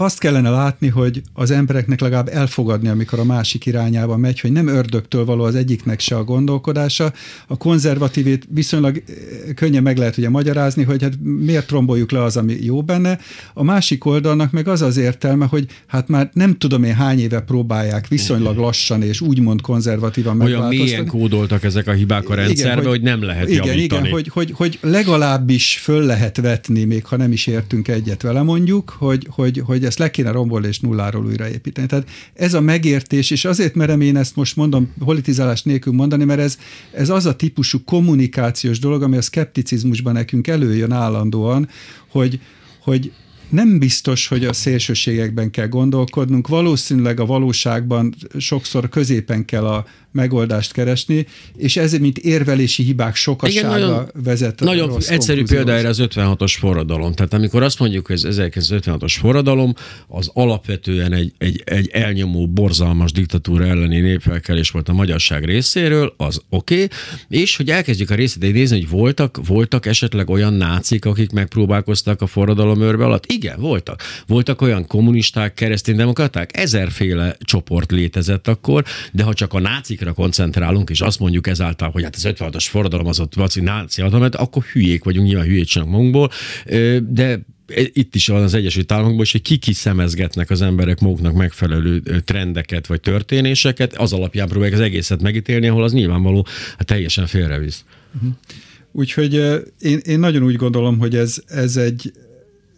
azt kellene látni, hogy az embereknek legalább elfogadni, amikor a másik irányába megy, hogy nem ördögtől való az egyiknek se a gondolkodása. A konzervatívét viszonylag eh, könnyen meg lehet ugye magyarázni, hogy hát miért romboljuk le az, ami jó benne. A másik oldalnak meg az az értelme, hogy hát már nem tudom én hány éve próbálják viszonylag lassan és úgymond konzervatívan Olyan mélyen kódoltak ezek a hibák a rendszerbe, igen, hogy, hogy nem lehet igen, javítani. Igen, hogy, hogy, hogy legalábbis föl lehet vetni, még ha nem is értünk egyet vele mondjuk, hogy, hogy, hogy ezt le kéne rombolni és nulláról újraépíteni. Tehát ez a megértés, és azért merem én ezt most mondom, politizálás nélkül mondani, mert ez, ez az a típusú kommunikációs dolog, ami a szkepticizmusban nekünk előjön állandóan, hogy, hogy nem biztos, hogy a szélsőségekben kell gondolkodnunk, valószínűleg a valóságban sokszor középen kell a megoldást keresni, és ez, mint érvelési hibák sokasága Igen, nagyon, vezet Nagyon rossz egyszerű példa erre az 56-os forradalom. Tehát amikor azt mondjuk, hogy ez 1956-os forradalom, az alapvetően egy, egy, egy elnyomó, borzalmas diktatúra elleni népfelkelés volt a magyarság részéről, az oké, okay, és hogy elkezdjük a részét nézni, hogy voltak, voltak esetleg olyan nácik, akik megpróbálkoztak a forradalom örve alatt? Igen, voltak. Voltak olyan kommunisták, kereszténydemokraták, ezerféle csoport létezett akkor, de ha csak a nácik nácikra koncentrálunk, és azt mondjuk ezáltal, hogy hát az 56-os forradalom az ott náci hatalmat, akkor hülyék vagyunk, nyilván hülyét csinálunk magunkból, de itt is van az Egyesült Államokban, és hogy ki szemezgetnek az emberek maguknak megfelelő trendeket vagy történéseket, az alapján próbálják az egészet megítélni, ahol az nyilvánvaló hát teljesen félrevisz. Uh-huh. Úgyhogy én, én nagyon úgy gondolom, hogy ez, ez egy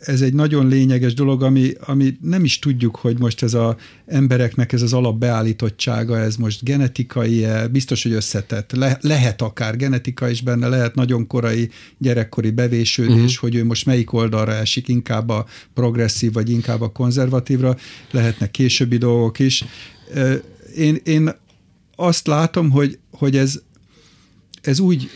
ez egy nagyon lényeges dolog, ami, ami nem is tudjuk, hogy most ez az embereknek ez az alapbeállítottsága, ez most genetikai -e, biztos, hogy összetett. Le, lehet akár genetika is benne, lehet nagyon korai gyerekkori bevésődés, uh-huh. hogy ő most melyik oldalra esik, inkább a progresszív, vagy inkább a konzervatívra, lehetnek későbbi dolgok is. Én, én azt látom, hogy, hogy ez ez úgy,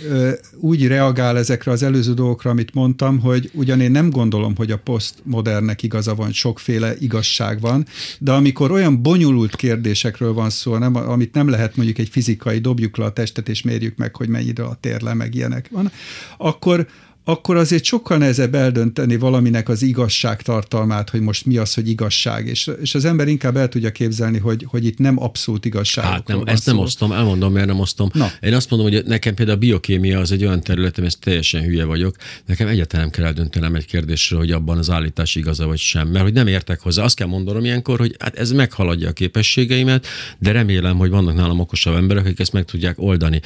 úgy reagál ezekre az előző dolgokra, amit mondtam, hogy ugyan én nem gondolom, hogy a posztmodernnek igaza van, sokféle igazság van, de amikor olyan bonyolult kérdésekről van szó, nem, amit nem lehet mondjuk egy fizikai, dobjuk le a testet és mérjük meg, hogy mennyire a tér meg ilyenek van, akkor, akkor azért sokkal nehezebb eldönteni valaminek az igazság tartalmát, hogy most mi az, hogy igazság. És, és az ember inkább el tudja képzelni, hogy, hogy itt nem abszolút igazság. Hát nem, ezt szó. nem osztom, elmondom, miért nem osztom. Na. Én azt mondom, hogy nekem például a biokémia az egy olyan területem, ezt teljesen hülye vagyok. Nekem egyáltalán nem kell eldöntenem egy kérdésről, hogy abban az állítás igaza vagy sem. Mert hogy nem értek hozzá. Azt kell mondanom ilyenkor, hogy hát ez meghaladja a képességeimet, de remélem, hogy vannak nálam okosabb emberek, akik ezt meg tudják oldani.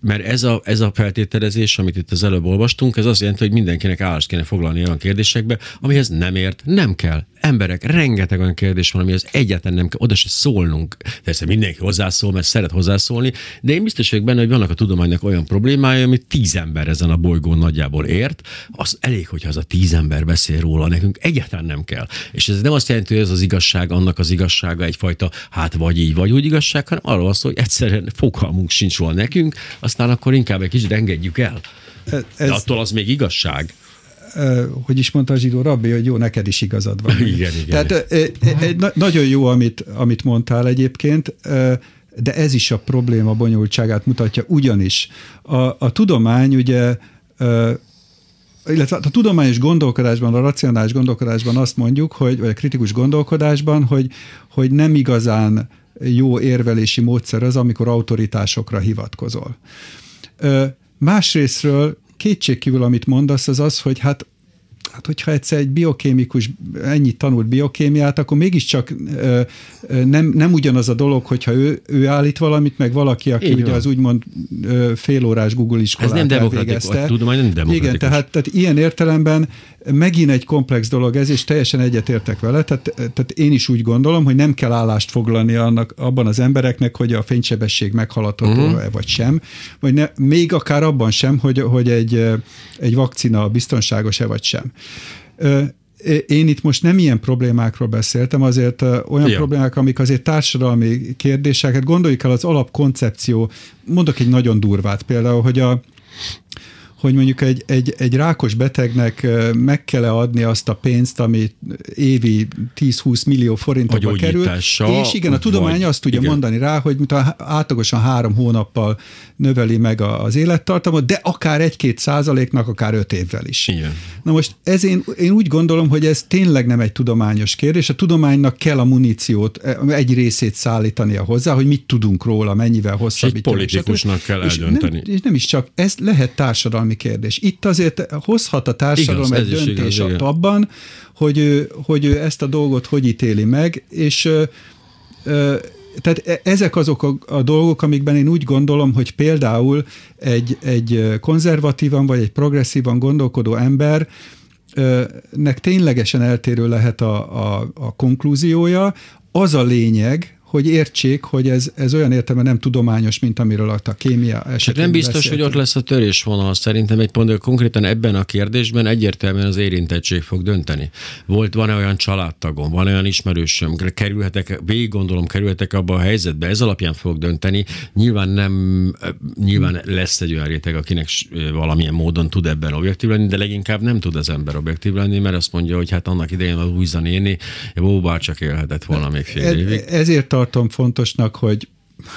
Mert ez a, ez a feltételezés, amit itt az előbb olvastunk, ez az jelenti, hogy mindenkinek állást kéne foglalni olyan kérdésekbe, amihez nem ért, nem kell. Emberek, rengeteg olyan kérdés van, amihez egyáltalán nem kell, oda se szólnunk. Persze mindenki hozzászól, mert szeret hozzászólni, de én biztos vagyok benne, hogy vannak a tudománynak olyan problémája, amit tíz ember ezen a bolygón nagyjából ért, az elég, hogyha az a tíz ember beszél róla, nekünk egyáltalán nem kell. És ez nem azt jelenti, hogy ez az igazság, annak az igazsága egyfajta, hát vagy így, vagy úgy igazság, hanem arról azt, hogy egyszerűen fogalmunk sincs róla nekünk, aztán akkor inkább egy kicsit engedjük el. Ez, De attól az még igazság hogy is mondta a zsidó rabbi, hogy jó, neked is igazad van. igen, igen. Tehát egy, nagyon jó, amit, amit mondtál egyébként, de ez is a probléma bonyolultságát mutatja, ugyanis a, a tudomány ugye illetve a tudományos gondolkodásban, a racionális gondolkodásban azt mondjuk, hogy, vagy a kritikus gondolkodásban, hogy, hogy nem igazán jó érvelési módszer az, amikor autoritásokra hivatkozol. Másrésztről kétségkívül, amit mondasz, az az, hogy hát hát hogyha egyszer egy biokémikus ennyit tanult biokémiát, akkor mégiscsak ö, ö, nem, nem ugyanaz a dolog, hogyha ő, ő állít valamit, meg valaki, aki Így ugye van. az úgymond ö, félórás Google iskolát Ez nem demokratikus, a tudomány nem demokratikus. Igen, tehát, tehát ilyen értelemben megint egy komplex dolog ez, és teljesen egyetértek vele, tehát, tehát én is úgy gondolom, hogy nem kell állást foglalni annak, abban az embereknek, hogy a fénysebesség meghaladható-e uh-huh. vagy sem, vagy ne, még akár abban sem, hogy, hogy egy, egy vakcina biztonságos-e vagy sem. én itt most nem ilyen problémákról beszéltem, azért olyan ja. problémák, amik azért társadalmi kérdéseket, gondoljuk el az alapkoncepció, mondok egy nagyon durvát például, hogy a, hogy mondjuk egy, egy, egy rákos betegnek meg kell adni azt a pénzt, ami évi 10-20 millió forintokba kerül. És igen, a tudomány azt tudja igen. mondani rá, hogy átlagosan három hónappal növeli meg az élettartamot, de akár egy-két százaléknak, akár öt évvel is. Igen. Na most ez én, én úgy gondolom, hogy ez tényleg nem egy tudományos kérdés. A tudománynak kell a muníciót egy részét szállítania hozzá, hogy mit tudunk róla, mennyivel hosszabbítja. Egy politikusnak kell eldönteni. És nem, és nem is csak, ez lehet társadalmi kérdés. Itt azért hozhat a társadalom igaz, egy döntés igaz, abban, hogy ő, hogy ő ezt a dolgot hogy ítéli meg, és tehát e, ezek azok a, a dolgok, amikben én úgy gondolom, hogy például egy, egy konzervatívan vagy egy progresszívan gondolkodó ember nek ténylegesen eltérő lehet a, a, a konklúziója. Az a lényeg, hogy értsék, hogy ez, ez olyan értelme nem tudományos, mint amiről a kémia esetén Nem biztos, beszéltünk. hogy ott lesz a törésvonal. Szerintem egy pont, konkrétan ebben a kérdésben egyértelműen az érintettség fog dönteni. Volt, van-e olyan családtagom, van-e olyan ismerősöm, kerülhetek, végig gondolom, kerülhetek abba a helyzetbe, ez alapján fog dönteni. Nyilván nem, nyilván lesz egy olyan réteg, akinek valamilyen módon tud ebben objektív lenni, de leginkább nem tud az ember objektív lenni, mert azt mondja, hogy hát annak idején az újza néni, bár csak élhetett volna még fél évig. Ezért tartom fontosnak, hogy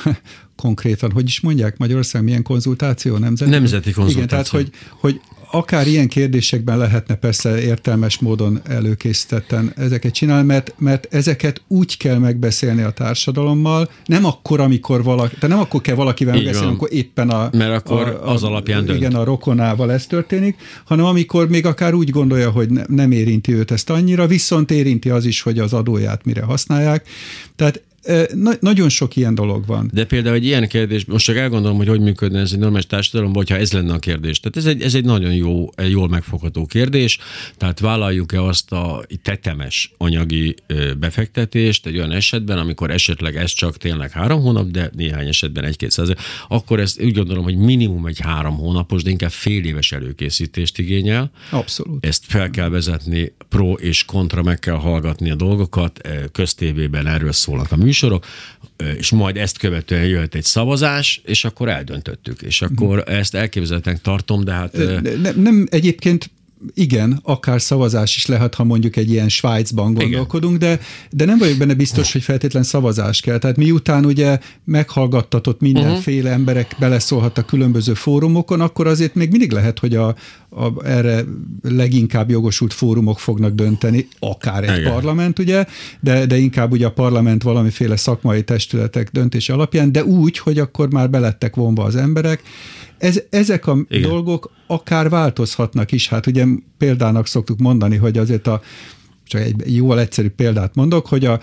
konkrétan, hogy is mondják Magyarország, milyen konzultáció? Nemzeti, Nemzeti konzultáció. Igen, tehát hogy, hogy akár ilyen kérdésekben lehetne persze értelmes módon előkészítetten ezeket csinálni, mert, mert ezeket úgy kell megbeszélni a társadalommal, nem akkor, amikor valaki, tehát nem akkor kell valakivel Így megbeszélni, amikor éppen a, mert akkor a, a, az alapján dönt. Igen, a rokonával ez történik, hanem amikor még akár úgy gondolja, hogy ne, nem érinti őt ezt annyira, viszont érinti az is, hogy az adóját mire használják. Tehát na, nagyon sok ilyen dolog van. De például egy ilyen kérdés, most csak elgondolom, hogy hogy működne ez egy normális társadalomban, hogyha ez lenne a kérdés. Tehát ez egy, ez egy nagyon jó, egy jól megfogható kérdés. Tehát vállaljuk-e azt a tetemes anyagi befektetést egy olyan esetben, amikor esetleg ez csak tényleg három hónap, de néhány esetben egy-két százalék, akkor ezt úgy gondolom, hogy minimum egy három hónapos, de inkább fél éves előkészítést igényel. Abszolút. Ezt fel kell vezetni, pro és kontra, meg kell hallgatni a dolgokat, köztévében erről szólnak a műsor, műsorok, és majd ezt követően jöhet egy szavazás, és akkor eldöntöttük. És akkor ezt elképzelhetnek tartom, de hát... Nem, nem egyébként igen, akár szavazás is lehet, ha mondjuk egy ilyen Svájcban gondolkodunk, de, de nem vagyok benne biztos, hogy feltétlen szavazás kell. Tehát miután ugye meghallgattatott mindenféle uh-huh. emberek beleszólhattak különböző fórumokon, akkor azért még mindig lehet, hogy a, a, erre leginkább jogosult fórumok fognak dönteni, akár egy Igen. parlament, ugye, de, de inkább ugye a parlament valamiféle szakmai testületek döntése alapján, de úgy, hogy akkor már belettek vonva az emberek, ez, ezek a Igen. dolgok akár változhatnak is. Hát ugye példának szoktuk mondani, hogy azért a, csak egy jól egyszerű példát mondok, hogy a,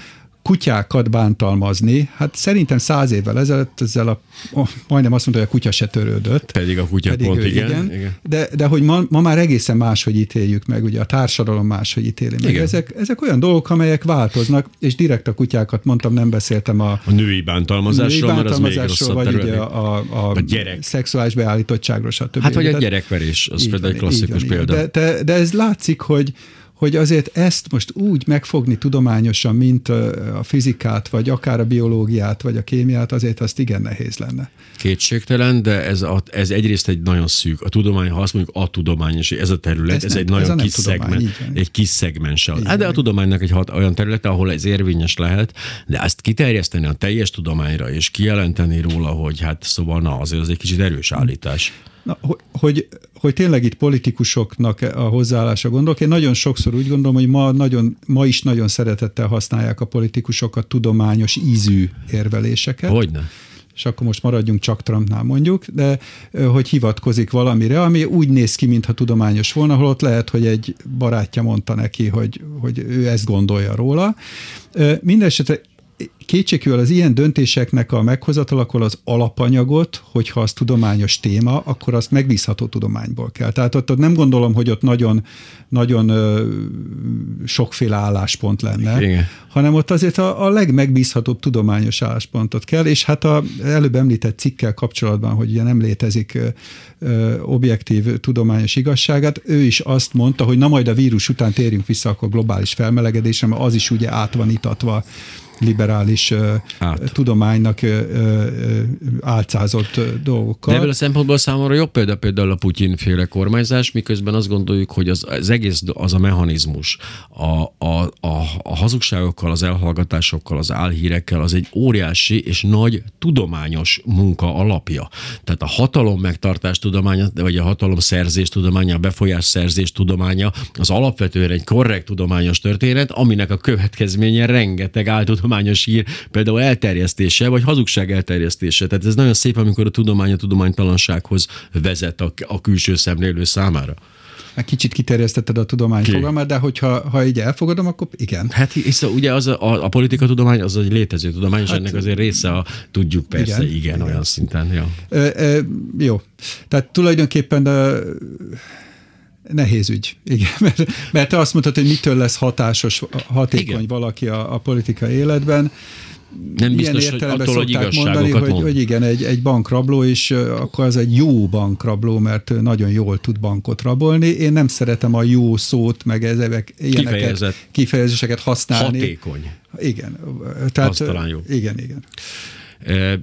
kutyákat bántalmazni, hát szerintem száz évvel ezelőtt ezzel a, oh, majdnem azt mondta, hogy a kutya se törődött. Pedig a kutya pedig pont, igen. igen. igen. De, de hogy ma, ma már egészen máshogy ítéljük meg, ugye a társadalom máshogy ítéli meg. Ezek, ezek olyan dolgok, amelyek változnak, és direkt a kutyákat mondtam, nem beszéltem a, a női bántalmazásról, női bántalmazásról mert az még vagy ugye a, a, a, gyerek. szexuális beállítottságról, stb. Hát vagy a gyerekverés, az például egy klasszikus van, példa. De, de, de ez látszik, hogy, hogy azért ezt most úgy megfogni tudományosan, mint a fizikát, vagy akár a biológiát, vagy a kémiát, azért azt igen nehéz lenne. Kétségtelen, de ez, a, ez egyrészt egy nagyon szűk, a tudomány, ha azt mondjuk a tudomány, és ez a terület, ez, ez nem, egy nagyon ez kis szegmen, egy kis szegmens. Hát de a tudománynak egy hat, olyan területe, ahol ez érvényes lehet, de ezt kiterjeszteni a teljes tudományra, és kijelenteni róla, hogy hát szóval na, azért az egy kicsit erős állítás. Na, hogy, hogy tényleg itt politikusoknak a hozzáállása gondolok. Én nagyon sokszor úgy gondolom, hogy ma, nagyon, ma is nagyon szeretettel használják a politikusok a tudományos ízű érveléseket. Hogyne és akkor most maradjunk csak Trumpnál mondjuk, de hogy hivatkozik valamire, ami úgy néz ki, mintha tudományos volna, holott lehet, hogy egy barátja mondta neki, hogy, hogy ő ezt gondolja róla. Mindenesetre kétségkívül az ilyen döntéseknek a meghozatalakor az alapanyagot, hogyha az tudományos téma, akkor azt megbízható tudományból kell. Tehát ott, ott nem gondolom, hogy ott nagyon, nagyon ö, sokféle álláspont lenne, Igen. hanem ott azért a, a legmegbízhatóbb tudományos álláspontot kell, és hát a előbb említett cikkel kapcsolatban, hogy ugye nem létezik ö, ö, objektív tudományos igazságát, ő is azt mondta, hogy na majd a vírus után térjünk vissza akkor globális felmelegedésre, mert az is ugye át van itatva liberális Át. tudománynak álcázott dolgokkal. De ebből a szempontból számomra jobb példa például a Putyin féle kormányzás, miközben azt gondoljuk, hogy az, az egész az a mechanizmus a, a, a, a hazugságokkal, az elhallgatásokkal, az álhírekkel az egy óriási és nagy tudományos munka alapja. Tehát a hatalom megtartás tudománya, vagy a hatalom szerzés tudománya, a befolyás szerzés tudománya az alapvetően egy korrekt tudományos történet, aminek a következménye rengeteg áltudományos tudományos hír például elterjesztése, vagy hazugság elterjesztése. Tehát ez nagyon szép, amikor a tudomány a tudománytalansághoz vezet a, a külső szemlélő számára. Kicsit kiterjesztetted a tudomány Ki? fogalmát, de hogyha ha így elfogadom, akkor igen. Hát hisz, ugye az a, a, a politika tudomány az egy létező tudomány, és hát, ennek azért része a tudjuk persze, igen, igen, igen. olyan szinten. Ja. Ö, ö, jó. Tehát tulajdonképpen de, Nehéz ügy, igen, mert, mert te azt mondtad, hogy mitől lesz hatásos, hatékony igen. valaki a, a politikai életben. Nem biztos, hogy attól, hogy mondani, hogy, mond. hogy igen, egy, egy bankrabló is, akkor az egy jó bankrabló, mert nagyon jól tud bankot rabolni. Én nem szeretem a jó szót, meg ezek ilyeneket, kifejezéseket használni. Hatékony. Igen. Tehát, az talán jó. Igen, igen.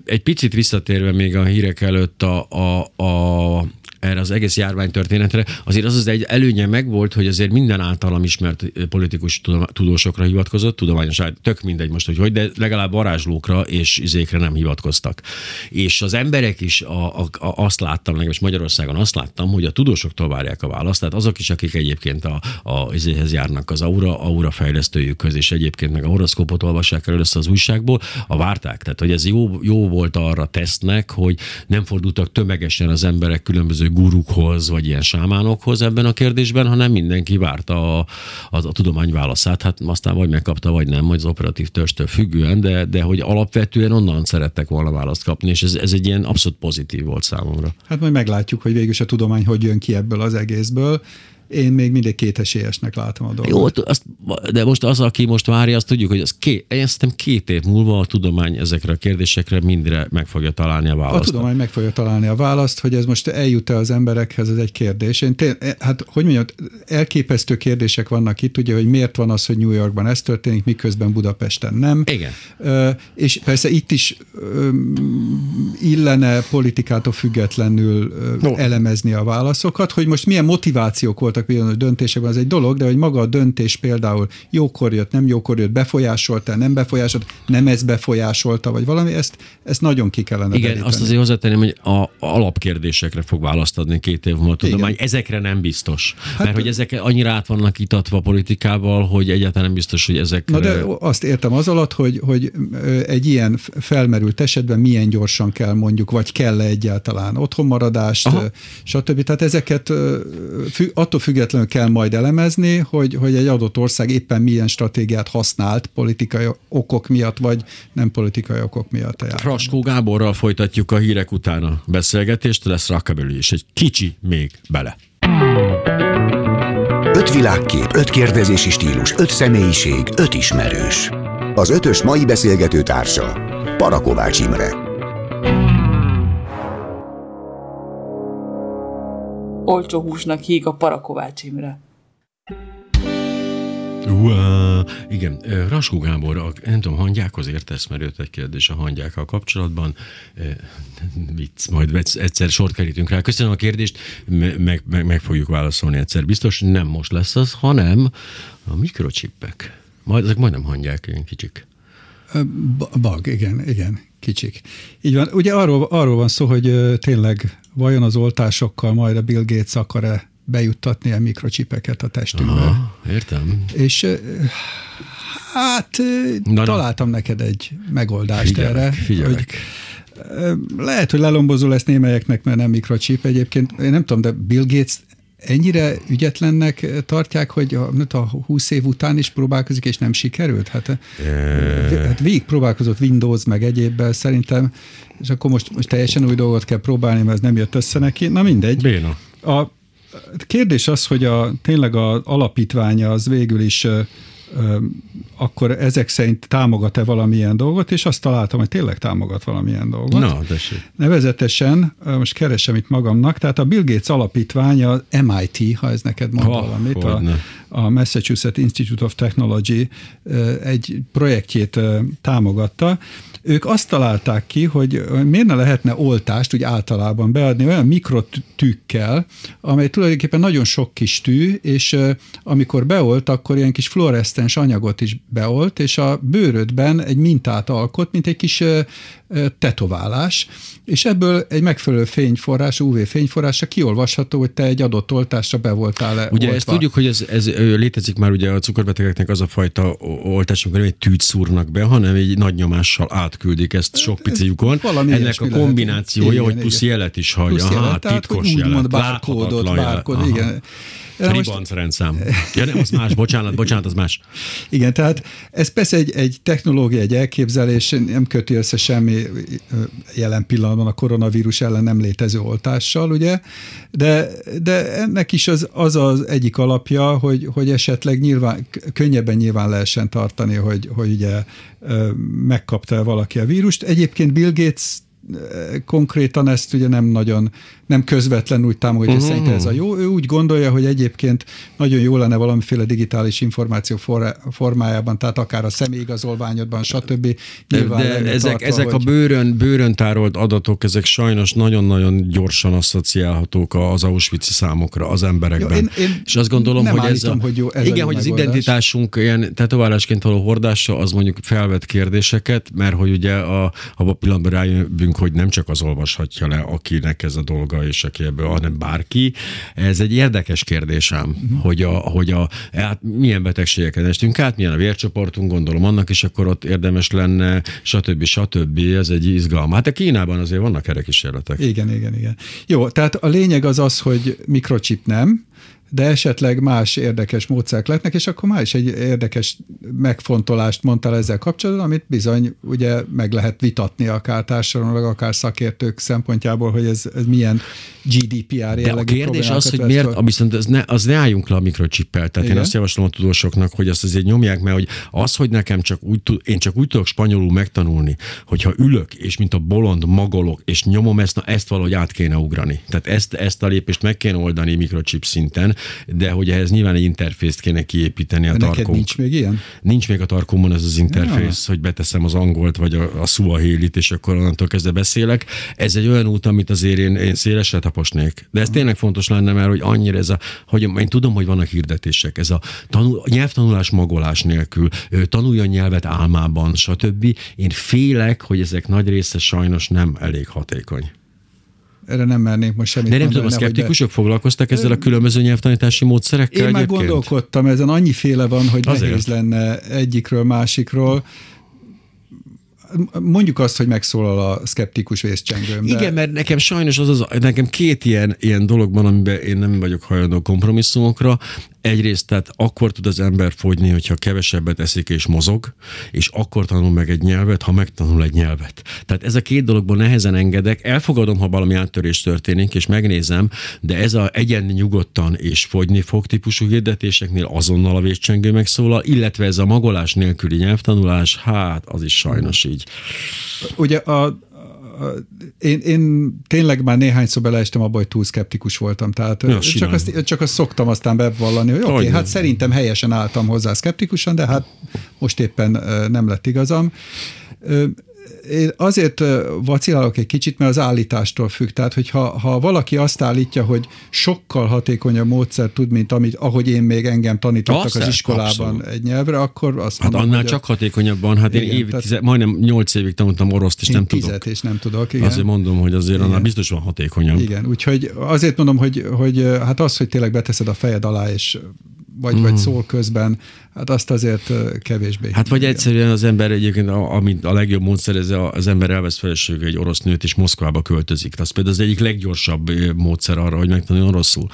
Egy picit visszatérve még a hírek előtt a, a, a erre az egész járványtörténetre, azért az az egy előnye megvolt, hogy azért minden általam ismert politikus tudósokra hivatkozott, tudományos, tök mindegy most, hogy hogy, de legalább varázslókra és izékre nem hivatkoztak. És az emberek is a, a, a, azt láttam, és Magyarországon azt láttam, hogy a tudósoktól várják a választ, tehát azok is, akik egyébként a, a izéhez járnak az aura, aura fejlesztőjükhöz, és egyébként meg a horoszkópot olvassák el először az újságból, a várták. Tehát, hogy ez jó, jó volt arra tesznek, hogy nem fordultak tömegesen az emberek különböző gurukhoz, vagy ilyen sámánokhoz ebben a kérdésben, hanem mindenki várta a, a, a tudomány válaszát. Hát aztán vagy megkapta, vagy nem, vagy az operatív törstől függően, de, de hogy alapvetően onnan szerettek volna választ kapni, és ez, ez egy ilyen abszolút pozitív volt számomra. Hát majd meglátjuk, hogy végül a tudomány hogy jön ki ebből az egészből én még mindig két esélyesnek látom a dolgot. Jó, azt, de most az, aki most várja, azt tudjuk, hogy az két, én szerintem két év múlva a tudomány ezekre a kérdésekre mindre meg fogja találni a választ. A tudomány meg fogja találni a választ, hogy ez most eljut-e az emberekhez, ez egy kérdés. Én té- hát, hogy mondjam, elképesztő kérdések vannak itt, ugye, hogy miért van az, hogy New Yorkban ez történik, miközben Budapesten nem. Igen. És persze itt is illene politikától függetlenül no. elemezni a válaszokat, hogy most milyen motivációk voltak bizonyos döntésekben, az egy dolog, de hogy maga a döntés például jókor jött, nem jókor jött, befolyásolta, nem befolyásolta, nem ez befolyásolta, vagy valami, ezt, ezt nagyon ki kellene Igen, deríteni. azt azért hozzátenném, hogy a alapkérdésekre fog választ adni két év múlva tudomány. Ezekre nem biztos. Hát, mert hogy ezek annyira át vannak itatva politikával, hogy egyáltalán nem biztos, hogy ezek. Na de azt értem az alatt, hogy, hogy egy ilyen felmerült esetben milyen gyorsan kell mondjuk, vagy kell -e egyáltalán otthonmaradást, Aha. stb. Tehát ezeket attól függetlenül kell majd elemezni, hogy, hogy egy adott ország éppen milyen stratégiát használt politikai okok miatt, vagy nem politikai okok miatt. Raskó Gáborral folytatjuk a hírek után a beszélgetést, lesz Rockabilly is egy kicsi még bele. Öt világkép, öt kérdezési stílus, öt személyiség, öt ismerős. Az ötös mai beszélgető társa Parakovács Imre. Olcsó húsnak híg a Parakovács Imre. Uá, igen, Raskó Gábor, nem tudom, hangyákhoz értesz, mert jött egy kérdés a hangyákkal kapcsolatban. Vicc, majd egyszer sort kerítünk rá. Köszönöm a kérdést, meg, meg, meg fogjuk válaszolni egyszer. Biztos nem most lesz az, hanem a mikrocsippek. Majd, ezek majdnem hangyák, ilyen kicsik. Bag, igen, igen, kicsik. Így van. Ugye arról, arról van szó, hogy tényleg vajon az oltásokkal majd a Bill Gates akar-e bejuttatni a mikrocsipeket a testünkbe. Aha, értem. És hát na, találtam na. neked egy megoldást figyelek, erre. Figyelek. Hogy lehet, hogy lelombozó lesz némelyeknek, mert nem mikrocsip egyébként. Én nem tudom, de Bill Gates ennyire ügyetlennek tartják, hogy a, a 20 év után is próbálkozik, és nem sikerült? Hát, e... hát végig próbálkozott Windows, meg egyébbel szerintem, és akkor most, most teljesen új dolgot kell próbálni, mert ez nem jött össze neki. Na mindegy. Béna. A kérdés az, hogy a, tényleg az alapítványa az végül is akkor ezek szerint támogat-e valamilyen dolgot, és azt találtam, hogy tényleg támogat valamilyen dolgot. Na, tessék. Nevezetesen, most keresem itt magamnak, tehát a Bill Gates alapítvány, a MIT, ha ez neked mond ha, valamit, a, a Massachusetts Institute of Technology egy projektjét támogatta, ők azt találták ki, hogy miért ne lehetne oltást úgy általában beadni olyan mikrotükkel, amely tulajdonképpen nagyon sok kis tű, és amikor beolt, akkor ilyen kis fluoresztens anyagot is beolt, és a bőrödben egy mintát alkot, mint egy kis tetoválás, és ebből egy megfelelő fényforrás, UV fényforrásra kiolvasható, hogy te egy adott oltásra be voltál Ugye oltva. ezt tudjuk, hogy ez, ez létezik már ugye a cukorbetegeknek az a fajta oltás, amikor nem egy tűt szúrnak be, hanem egy nagy nyomással átküldik ezt sok pici lyukon. Ennek a kombinációja, lehet. hogy plusz jelet is hagyja. Hát, titkos jelet, bárkódot, bárkód, igen. Ribanc rendszám. Ja nem, az más, bocsánat, bocsánat, az más. Igen, tehát ez persze egy, egy technológia, egy elképzelés, nem köti össze semmi jelen pillanatban a koronavírus ellen nem létező oltással, ugye, de, de ennek is az, az az egyik alapja, hogy, hogy esetleg nyilván, könnyebben nyilván lehessen tartani, hogy, hogy ugye megkapta valaki a vírust. Egyébként Bill Gates konkrétan ezt ugye nem nagyon, nem közvetlenül úgy támogatja, uh-huh. szerint ez a jó. Ő úgy gondolja, hogy egyébként nagyon jó lenne valamiféle digitális információ formájában, tehát akár a személyigazolványodban, stb. de, de ezek, tartva, ezek hogy... a bőrön, bőrön tárolt adatok, ezek sajnos nagyon-nagyon gyorsan asszociálhatók az auschwitz számokra az emberekben. Jó, én, én És azt gondolom, hogy ez, a, hogy jó, ez igen, a hogy az identitásunk ilyen tetoválásként való hordása, az mondjuk felvet kérdéseket, mert hogy ugye a, a pillanatban rájövünk, nekünk, hogy nem csak az olvashatja le, akinek ez a dolga, és aki ebből, hanem bárki. Ez egy érdekes kérdésem, uh-huh. hogy, a, hogy a, hát milyen betegségeken estünk át, milyen a vércsoportunk, gondolom annak is akkor ott érdemes lenne, stb. stb. Ez egy izgalom. Hát a Kínában azért vannak erre kísérletek. Igen, igen, igen. Jó, tehát a lényeg az az, hogy mikrochip nem, de esetleg más érdekes módszerek lehetnek, és akkor már is egy érdekes megfontolást mondtál ezzel kapcsolatban, amit bizony ugye meg lehet vitatni akár társadalomlag, akár szakértők szempontjából, hogy ez, ez milyen GDPR jellegű De a kérdés az, hogy miért, fel... viszont az ne, az ne álljunk le a mikrochippel. Tehát Igen? én azt javaslom a tudósoknak, hogy azt azért nyomják, mert hogy az, hogy nekem csak úgy, én csak úgy tudok spanyolul megtanulni, hogyha ülök, és mint a bolond magolok, és nyomom ezt, na ezt valahogy át kéne ugrani. Tehát ezt, ezt a lépést meg kéne oldani mikrochip szinten, de hogy ehhez nyilván egy interfészt kéne kiépíteni a tarkónk. nincs még ilyen? Nincs még a tarkómon ez az interfész, ja. hogy beteszem az angolt vagy a, a suahilit, és akkor onnantól kezdve beszélek. Ez egy olyan út, amit azért én, én szélesre taposnék. De ez tényleg fontos lenne, mert hogy annyira ez a, hogy én tudom, hogy vannak hirdetések, ez a tanul, nyelvtanulás magolás nélkül, tanuljon nyelvet álmában, stb. Én félek, hogy ezek nagy része sajnos nem elég hatékony erre nem mernék most semmit De nem tudom, a szkeptikusok de... foglalkoztak ezzel a különböző nyelvtanítási módszerekkel Én már gondolkodtam, ezen annyi féle van, hogy Azért. nehéz lenne egyikről, másikról mondjuk azt, hogy megszólal a szkeptikus vészcsengőm. De... Igen, mert nekem sajnos az, az nekem két ilyen, ilyen dologban, amiben én nem vagyok hajlandó kompromisszumokra. Egyrészt, tehát akkor tud az ember fogyni, hogyha kevesebbet eszik és mozog, és akkor tanul meg egy nyelvet, ha megtanul egy nyelvet. Tehát ez a két dologból nehezen engedek. Elfogadom, ha valami áttörés történik, és megnézem, de ez a egyen nyugodtan és fogyni fog típusú hirdetéseknél azonnal a vészcsengő megszólal, illetve ez a magolás nélküli nyelvtanulás, hát az is sajnos így. Ugye a, én, én tényleg már néhányszor beleestem abba, hogy túl szkeptikus voltam. Tehát ja, csak, azt, csak azt szoktam aztán bevallani, hogy oké, okay, hát szerintem helyesen álltam hozzá szkeptikusan, de hát most éppen nem lett igazam én azért vacilálok egy kicsit, mert az állítástól függ. Tehát, hogyha ha valaki azt állítja, hogy sokkal hatékonyabb módszer tud, mint amit, ahogy én még engem tanítottak azt az iskolában abszolút. egy nyelvre, akkor azt hát mondom, annál csak a... hatékonyabban. Hát igen, én év, tehát, tize, majdnem nyolc évig tanultam oroszt, és nem tudok. és nem tudok, igen. Azért mondom, hogy azért igen. annál biztos van hatékonyabb. Igen, úgyhogy azért mondom, hogy, hogy hát az, hogy tényleg beteszed a fejed alá, és vagy, mm. vagy szól közben, Hát azt azért kevésbé. Hát vagy egyszerűen az ember egyébként, amit a legjobb módszer, ez az ember elvesz feleségül egy orosz nőt, és Moszkvába költözik. Az például az egyik leggyorsabb módszer arra, hogy megtanuljon oroszul.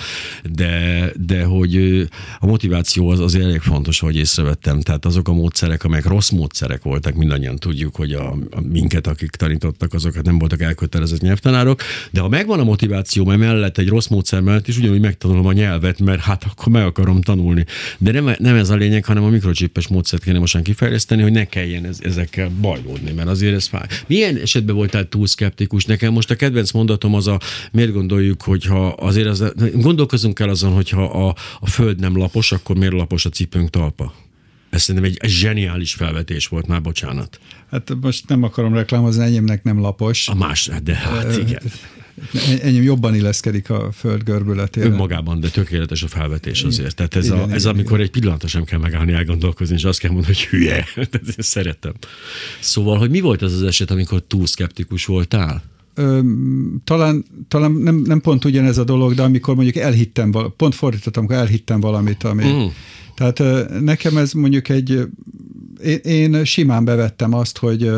De, de hogy a motiváció az azért elég fontos, hogy észrevettem. Tehát azok a módszerek, amelyek rossz módszerek voltak, mindannyian tudjuk, hogy a, a minket, akik tanítottak, azokat nem voltak elkötelezett nyelvtanárok, de ha megvan a motiváció, mert mellett egy rossz módszer mellett is ugyanúgy megtanulom a nyelvet, mert hát akkor meg akarom tanulni. De nem, nem ez a lényeg, hanem a mikrocsippes módszert kéne mostan kifejleszteni, hogy ne kelljen ez, ezekkel bajlódni, mert azért ez fáj. Milyen esetben voltál túl szkeptikus? Nekem most a kedvenc mondatom az a, miért gondoljuk, hogyha azért az, gondolkozunk el azon, hogyha a, a föld nem lapos, akkor miért lapos a cipőnk talpa? Ez szerintem egy, egy zseniális felvetés volt, már bocsánat. Hát most nem akarom reklámozni, enyémnek nem lapos. A más, de hát igen. Enyém jobban illeszkedik a föld görbületére. Önmagában, de tökéletes a felvetés azért. Tehát ez, igen, a, ez igen, amikor igen. egy pillanatra sem kell megállni, elgondolkozni, és azt kell mondani, hogy hülye. Tehát szeretem. Szóval, hogy mi volt az az eset, amikor túl szkeptikus voltál? Talán, talán nem, nem pont ugyanez a dolog, de amikor mondjuk elhittem, pont fordítottam, amikor elhittem valamit, ami... Mm. Tehát nekem ez mondjuk egy... Én, én simán bevettem azt, hogy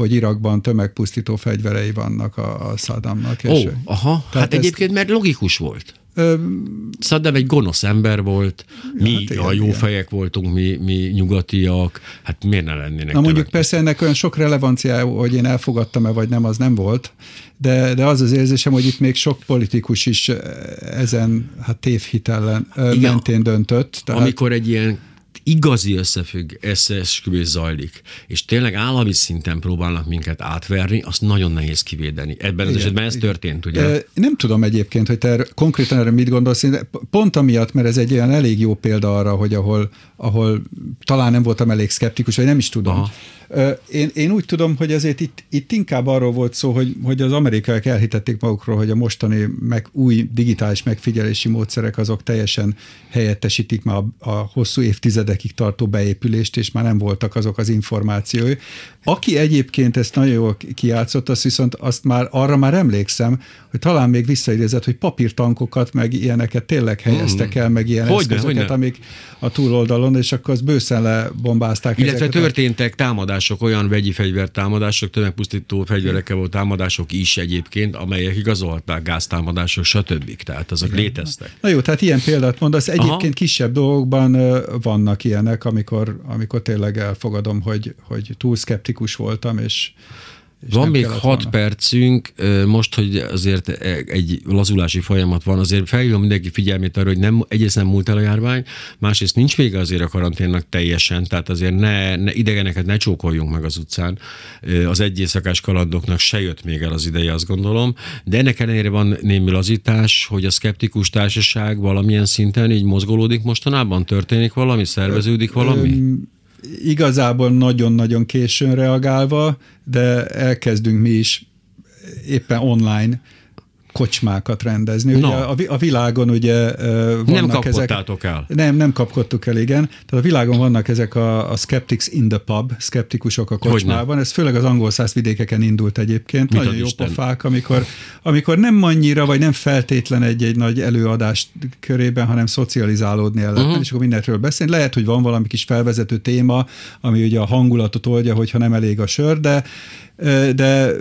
hogy Irakban tömegpusztító fegyverei vannak a, a Saddamnak. Ó, és, aha, hát ezt, egyébként mert logikus volt. Ö, Saddam egy gonosz ember volt, mi hát igen, a jó igen. fejek voltunk, mi, mi nyugatiak, hát miért ne lennének? Na mondjuk persze ennek olyan sok relevanciája, hogy én elfogadtam-e vagy nem, az nem volt, de, de az az érzésem, hogy itt még sok politikus is ezen hát tévhitellen igen, mentén döntött. Tehát... Amikor egy ilyen igazi összefügg, összeesküvés zajlik, és tényleg állami szinten próbálnak minket átverni, azt nagyon nehéz kivédeni. Ebben az esetben ez történt, ugye? Nem tudom egyébként, hogy te konkrétan erre mit gondolsz, pont amiatt, mert ez egy olyan elég jó példa arra, hogy ahol, ahol talán nem voltam elég szkeptikus, vagy nem is tudom, Aha én, én úgy tudom, hogy ezért itt, itt inkább arról volt szó, hogy, hogy az amerikaiak elhitették magukról, hogy a mostani meg új digitális megfigyelési módszerek azok teljesen helyettesítik már a, a hosszú évtizedekig tartó beépülést, és már nem voltak azok az információi. Aki egyébként ezt nagyon jól kiátszott, azt viszont azt már arra már emlékszem, hogy talán még visszaidézett, hogy papírtankokat, meg ilyeneket tényleg helyeztek el, meg ilyen hogyne, eszközöket, hogyne. amik a túloldalon, és akkor azt bőszen lebombázták. Illetve történtek támadások támadások, olyan vegyi fegyvertámadások, tömegpusztító fegyverekkel volt támadások is egyébként, amelyek igazolták gáztámadások, stb. Tehát azok Igen. léteztek. Na jó, tehát ilyen példát mondasz. Egyébként Aha. kisebb dolgokban vannak ilyenek, amikor, amikor tényleg elfogadom, hogy, hogy túl szkeptikus voltam, és van még hat volna. percünk, most, hogy azért egy lazulási folyamat van, azért felhívom mindenki figyelmét arra, hogy nem, egyrészt nem múlt el a járvány, másrészt nincs vége azért a karanténnak teljesen, tehát azért ne, ne idegeneket ne csókoljunk meg az utcán. Az egyészakás kalandoknak se jött még el az ideje, azt gondolom, de ennek ellenére van némi lazítás, hogy a szkeptikus társaság valamilyen szinten így mozgolódik mostanában, történik valami, szerveződik valami? Ö, igazából nagyon-nagyon későn reagálva, de elkezdünk mi is éppen online kocsmákat rendezni. Ugye a, a világon ugye vannak Nem kapkodtátok ezek, el. Nem, nem kapkodtuk el, igen. Tehát a világon vannak ezek a, a skeptics in the pub, skeptikusok a kocsmában. Ez főleg az angol száz vidékeken indult egyébként. Mit Nagyon jó Isten? pofák, amikor, amikor nem annyira, vagy nem feltétlen egy-egy nagy előadás körében, hanem szocializálódni el uh-huh. és akkor mindenről beszélni. Lehet, hogy van valami kis felvezető téma, ami ugye a hangulatot oldja, hogyha nem elég a sör, de de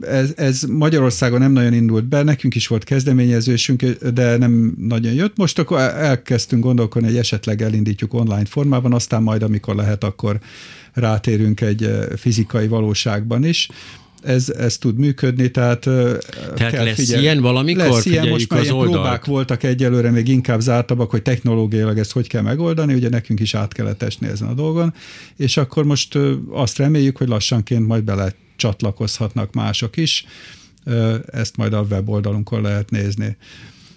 ez, ez Magyarországon nem nagyon indult be, nekünk is volt kezdeményezésünk, de nem nagyon jött. Most akkor elkezdtünk gondolkodni, hogy esetleg elindítjuk online formában, aztán majd, amikor lehet, akkor rátérünk egy fizikai valóságban is ez, ez tud működni, tehát, tehát kell lesz figyelni. ilyen valamikor? Lesz ilyen, most már ilyen próbák voltak egyelőre, még inkább zártabbak, hogy technológiailag ezt hogy kell megoldani, ugye nekünk is át kellett esni ezen a dolgon, és akkor most azt reméljük, hogy lassanként majd bele csatlakozhatnak mások is, ezt majd a weboldalunkon lehet nézni.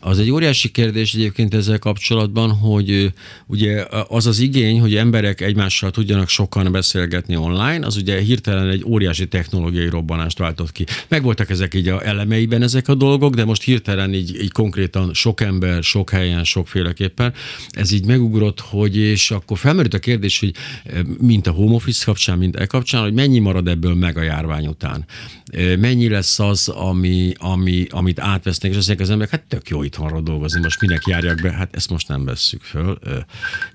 Az egy óriási kérdés egyébként ezzel kapcsolatban, hogy ugye az az igény, hogy emberek egymással tudjanak sokan beszélgetni online, az ugye hirtelen egy óriási technológiai robbanást váltott ki. Megvoltak ezek így a elemeiben ezek a dolgok, de most hirtelen így, így konkrétan sok ember, sok helyen, sokféleképpen, ez így megugrott, hogy és akkor felmerült a kérdés, hogy mint a home office kapcsán, mint e kapcsán, hogy mennyi marad ebből meg a járvány után. Mennyi lesz az, ami, ami, amit átvesznek, és azt az emberek, hát tök jó itthonról dolgozni, most minek járjak be? Hát ezt most nem vesszük föl.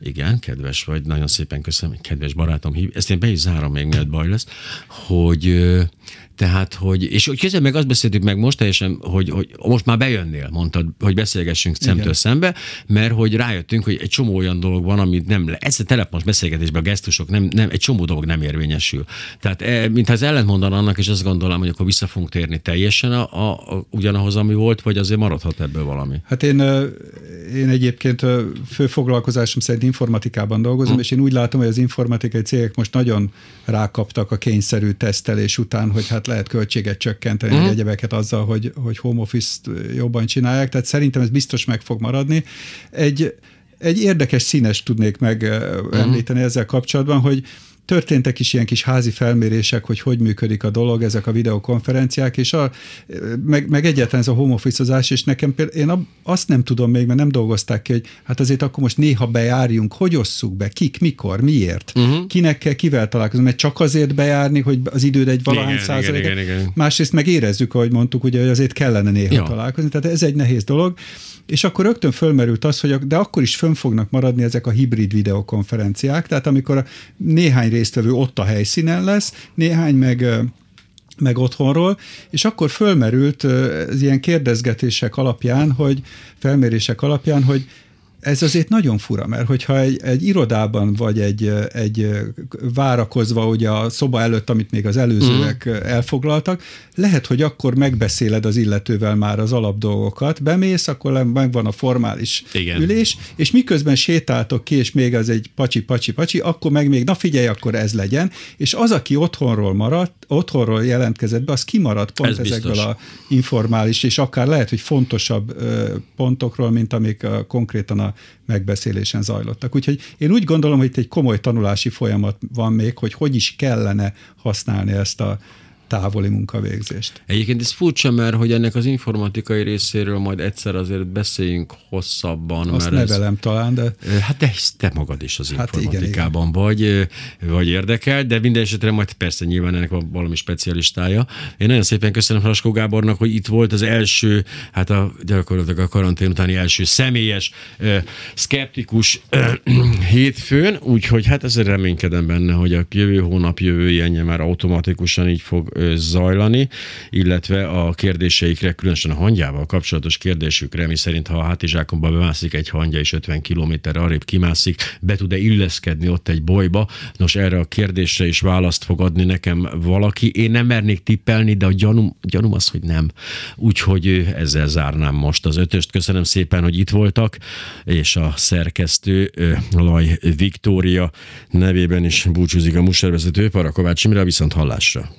Igen, kedves vagy, nagyon szépen köszönöm, kedves barátom, hív. Ezt én be is zárom még, mielőtt baj lesz, hogy tehát, hogy, és közben meg azt beszéltük meg most teljesen, hogy, hogy most már bejönnél, mondtad, hogy beszélgessünk szemtől Igen. szembe, mert hogy rájöttünk, hogy egy csomó olyan dolog van, amit nem, ez a telefonos beszélgetésben a gesztusok, nem, nem, egy csomó dolog nem érvényesül. Tehát, e, mintha ez ellent mondaná annak, és azt gondolom, hogy akkor vissza fogunk térni teljesen a, a, a, ugyanahoz, ami volt, vagy azért maradhat ebből valami. Hát én, én egyébként főfoglalkozásom szerint informatikában dolgozom, hmm. és én úgy látom, hogy az informatikai cégek most nagyon rákaptak a kényszerű tesztelés után, hogy hát lehet költséget csökkenteni, mm. egyebeket azzal, hogy, hogy home office-t jobban csinálják, tehát szerintem ez biztos meg fog maradni. Egy, egy érdekes színes tudnék megemlíteni mm. ezzel kapcsolatban, hogy Történtek is ilyen kis házi felmérések, hogy hogy működik a dolog, ezek a videokonferenciák, és a, meg, meg egyáltalán ez a home office és nekem például, én azt nem tudom még, mert nem dolgozták ki, hogy hát azért akkor most néha bejárjunk, hogy osszuk be, kik, mikor, miért, uh-huh. kinek kell, kivel találkozni, mert csak azért bejárni, hogy az időd egy valahány százalék. Másrészt meg érezzük, ahogy mondtuk, ugye, hogy azért kellene néha ja. találkozni, tehát ez egy nehéz dolog. És akkor rögtön fölmerült az, hogy de akkor is fönn fognak maradni ezek a hibrid videokonferenciák, tehát amikor néhány résztvevő ott a helyszínen lesz, néhány meg meg otthonról, és akkor fölmerült az ilyen kérdezgetések alapján, hogy felmérések alapján, hogy ez azért nagyon fura, mert hogyha egy, egy irodában vagy egy, egy várakozva ugye a szoba előtt, amit még az előzőek mm. elfoglaltak, lehet, hogy akkor megbeszéled az illetővel már az alapdolgokat, bemész, akkor megvan a formális Igen. ülés, és miközben sétáltok ki, és még az egy pacsi, pacsi, pacsi, akkor meg még, na figyelj, akkor ez legyen, és az, aki otthonról maradt, otthonról jelentkezett be, az kimaradt pont ez ezekből biztos. a informális, és akár lehet, hogy fontosabb pontokról, mint amik a, konkrétan a megbeszélésen zajlottak. Úgyhogy én úgy gondolom, hogy itt egy komoly tanulási folyamat van még, hogy hogy is kellene használni ezt a távoli munkavégzést. Egyébként ez furcsa, mert hogy ennek az informatikai részéről majd egyszer azért beszéljünk hosszabban. Azt mert nevelem ez, talán, de... Hát de te magad is az hát informatikában igen, igen. vagy, vagy érdekel, de minden esetre majd persze nyilván ennek van valami specialistája. Én nagyon szépen köszönöm Fraskó Gábornak, hogy itt volt az első, hát a, gyakorlatilag a karantén utáni első személyes, szkeptikus uh, hétfőn, úgyhogy hát ezért reménykedem benne, hogy a jövő hónap, jövő már automatikusan így fog zajlani, illetve a kérdéseikre, különösen a hangyával kapcsolatos kérdésükre, mi szerint ha a hátizsákomba bemászik egy hangya és 50 kilométer arrébb kimászik, be tud-e illeszkedni ott egy bolyba? Nos, erre a kérdésre is választ fog adni nekem valaki. Én nem mernék tippelni, de a gyanúm, gyanúm az, hogy nem. Úgyhogy ezzel zárnám most az ötöst. Köszönöm szépen, hogy itt voltak, és a szerkesztő Laj Viktória nevében is búcsúzik a muservezető Parakovács Imre, viszont hallásra.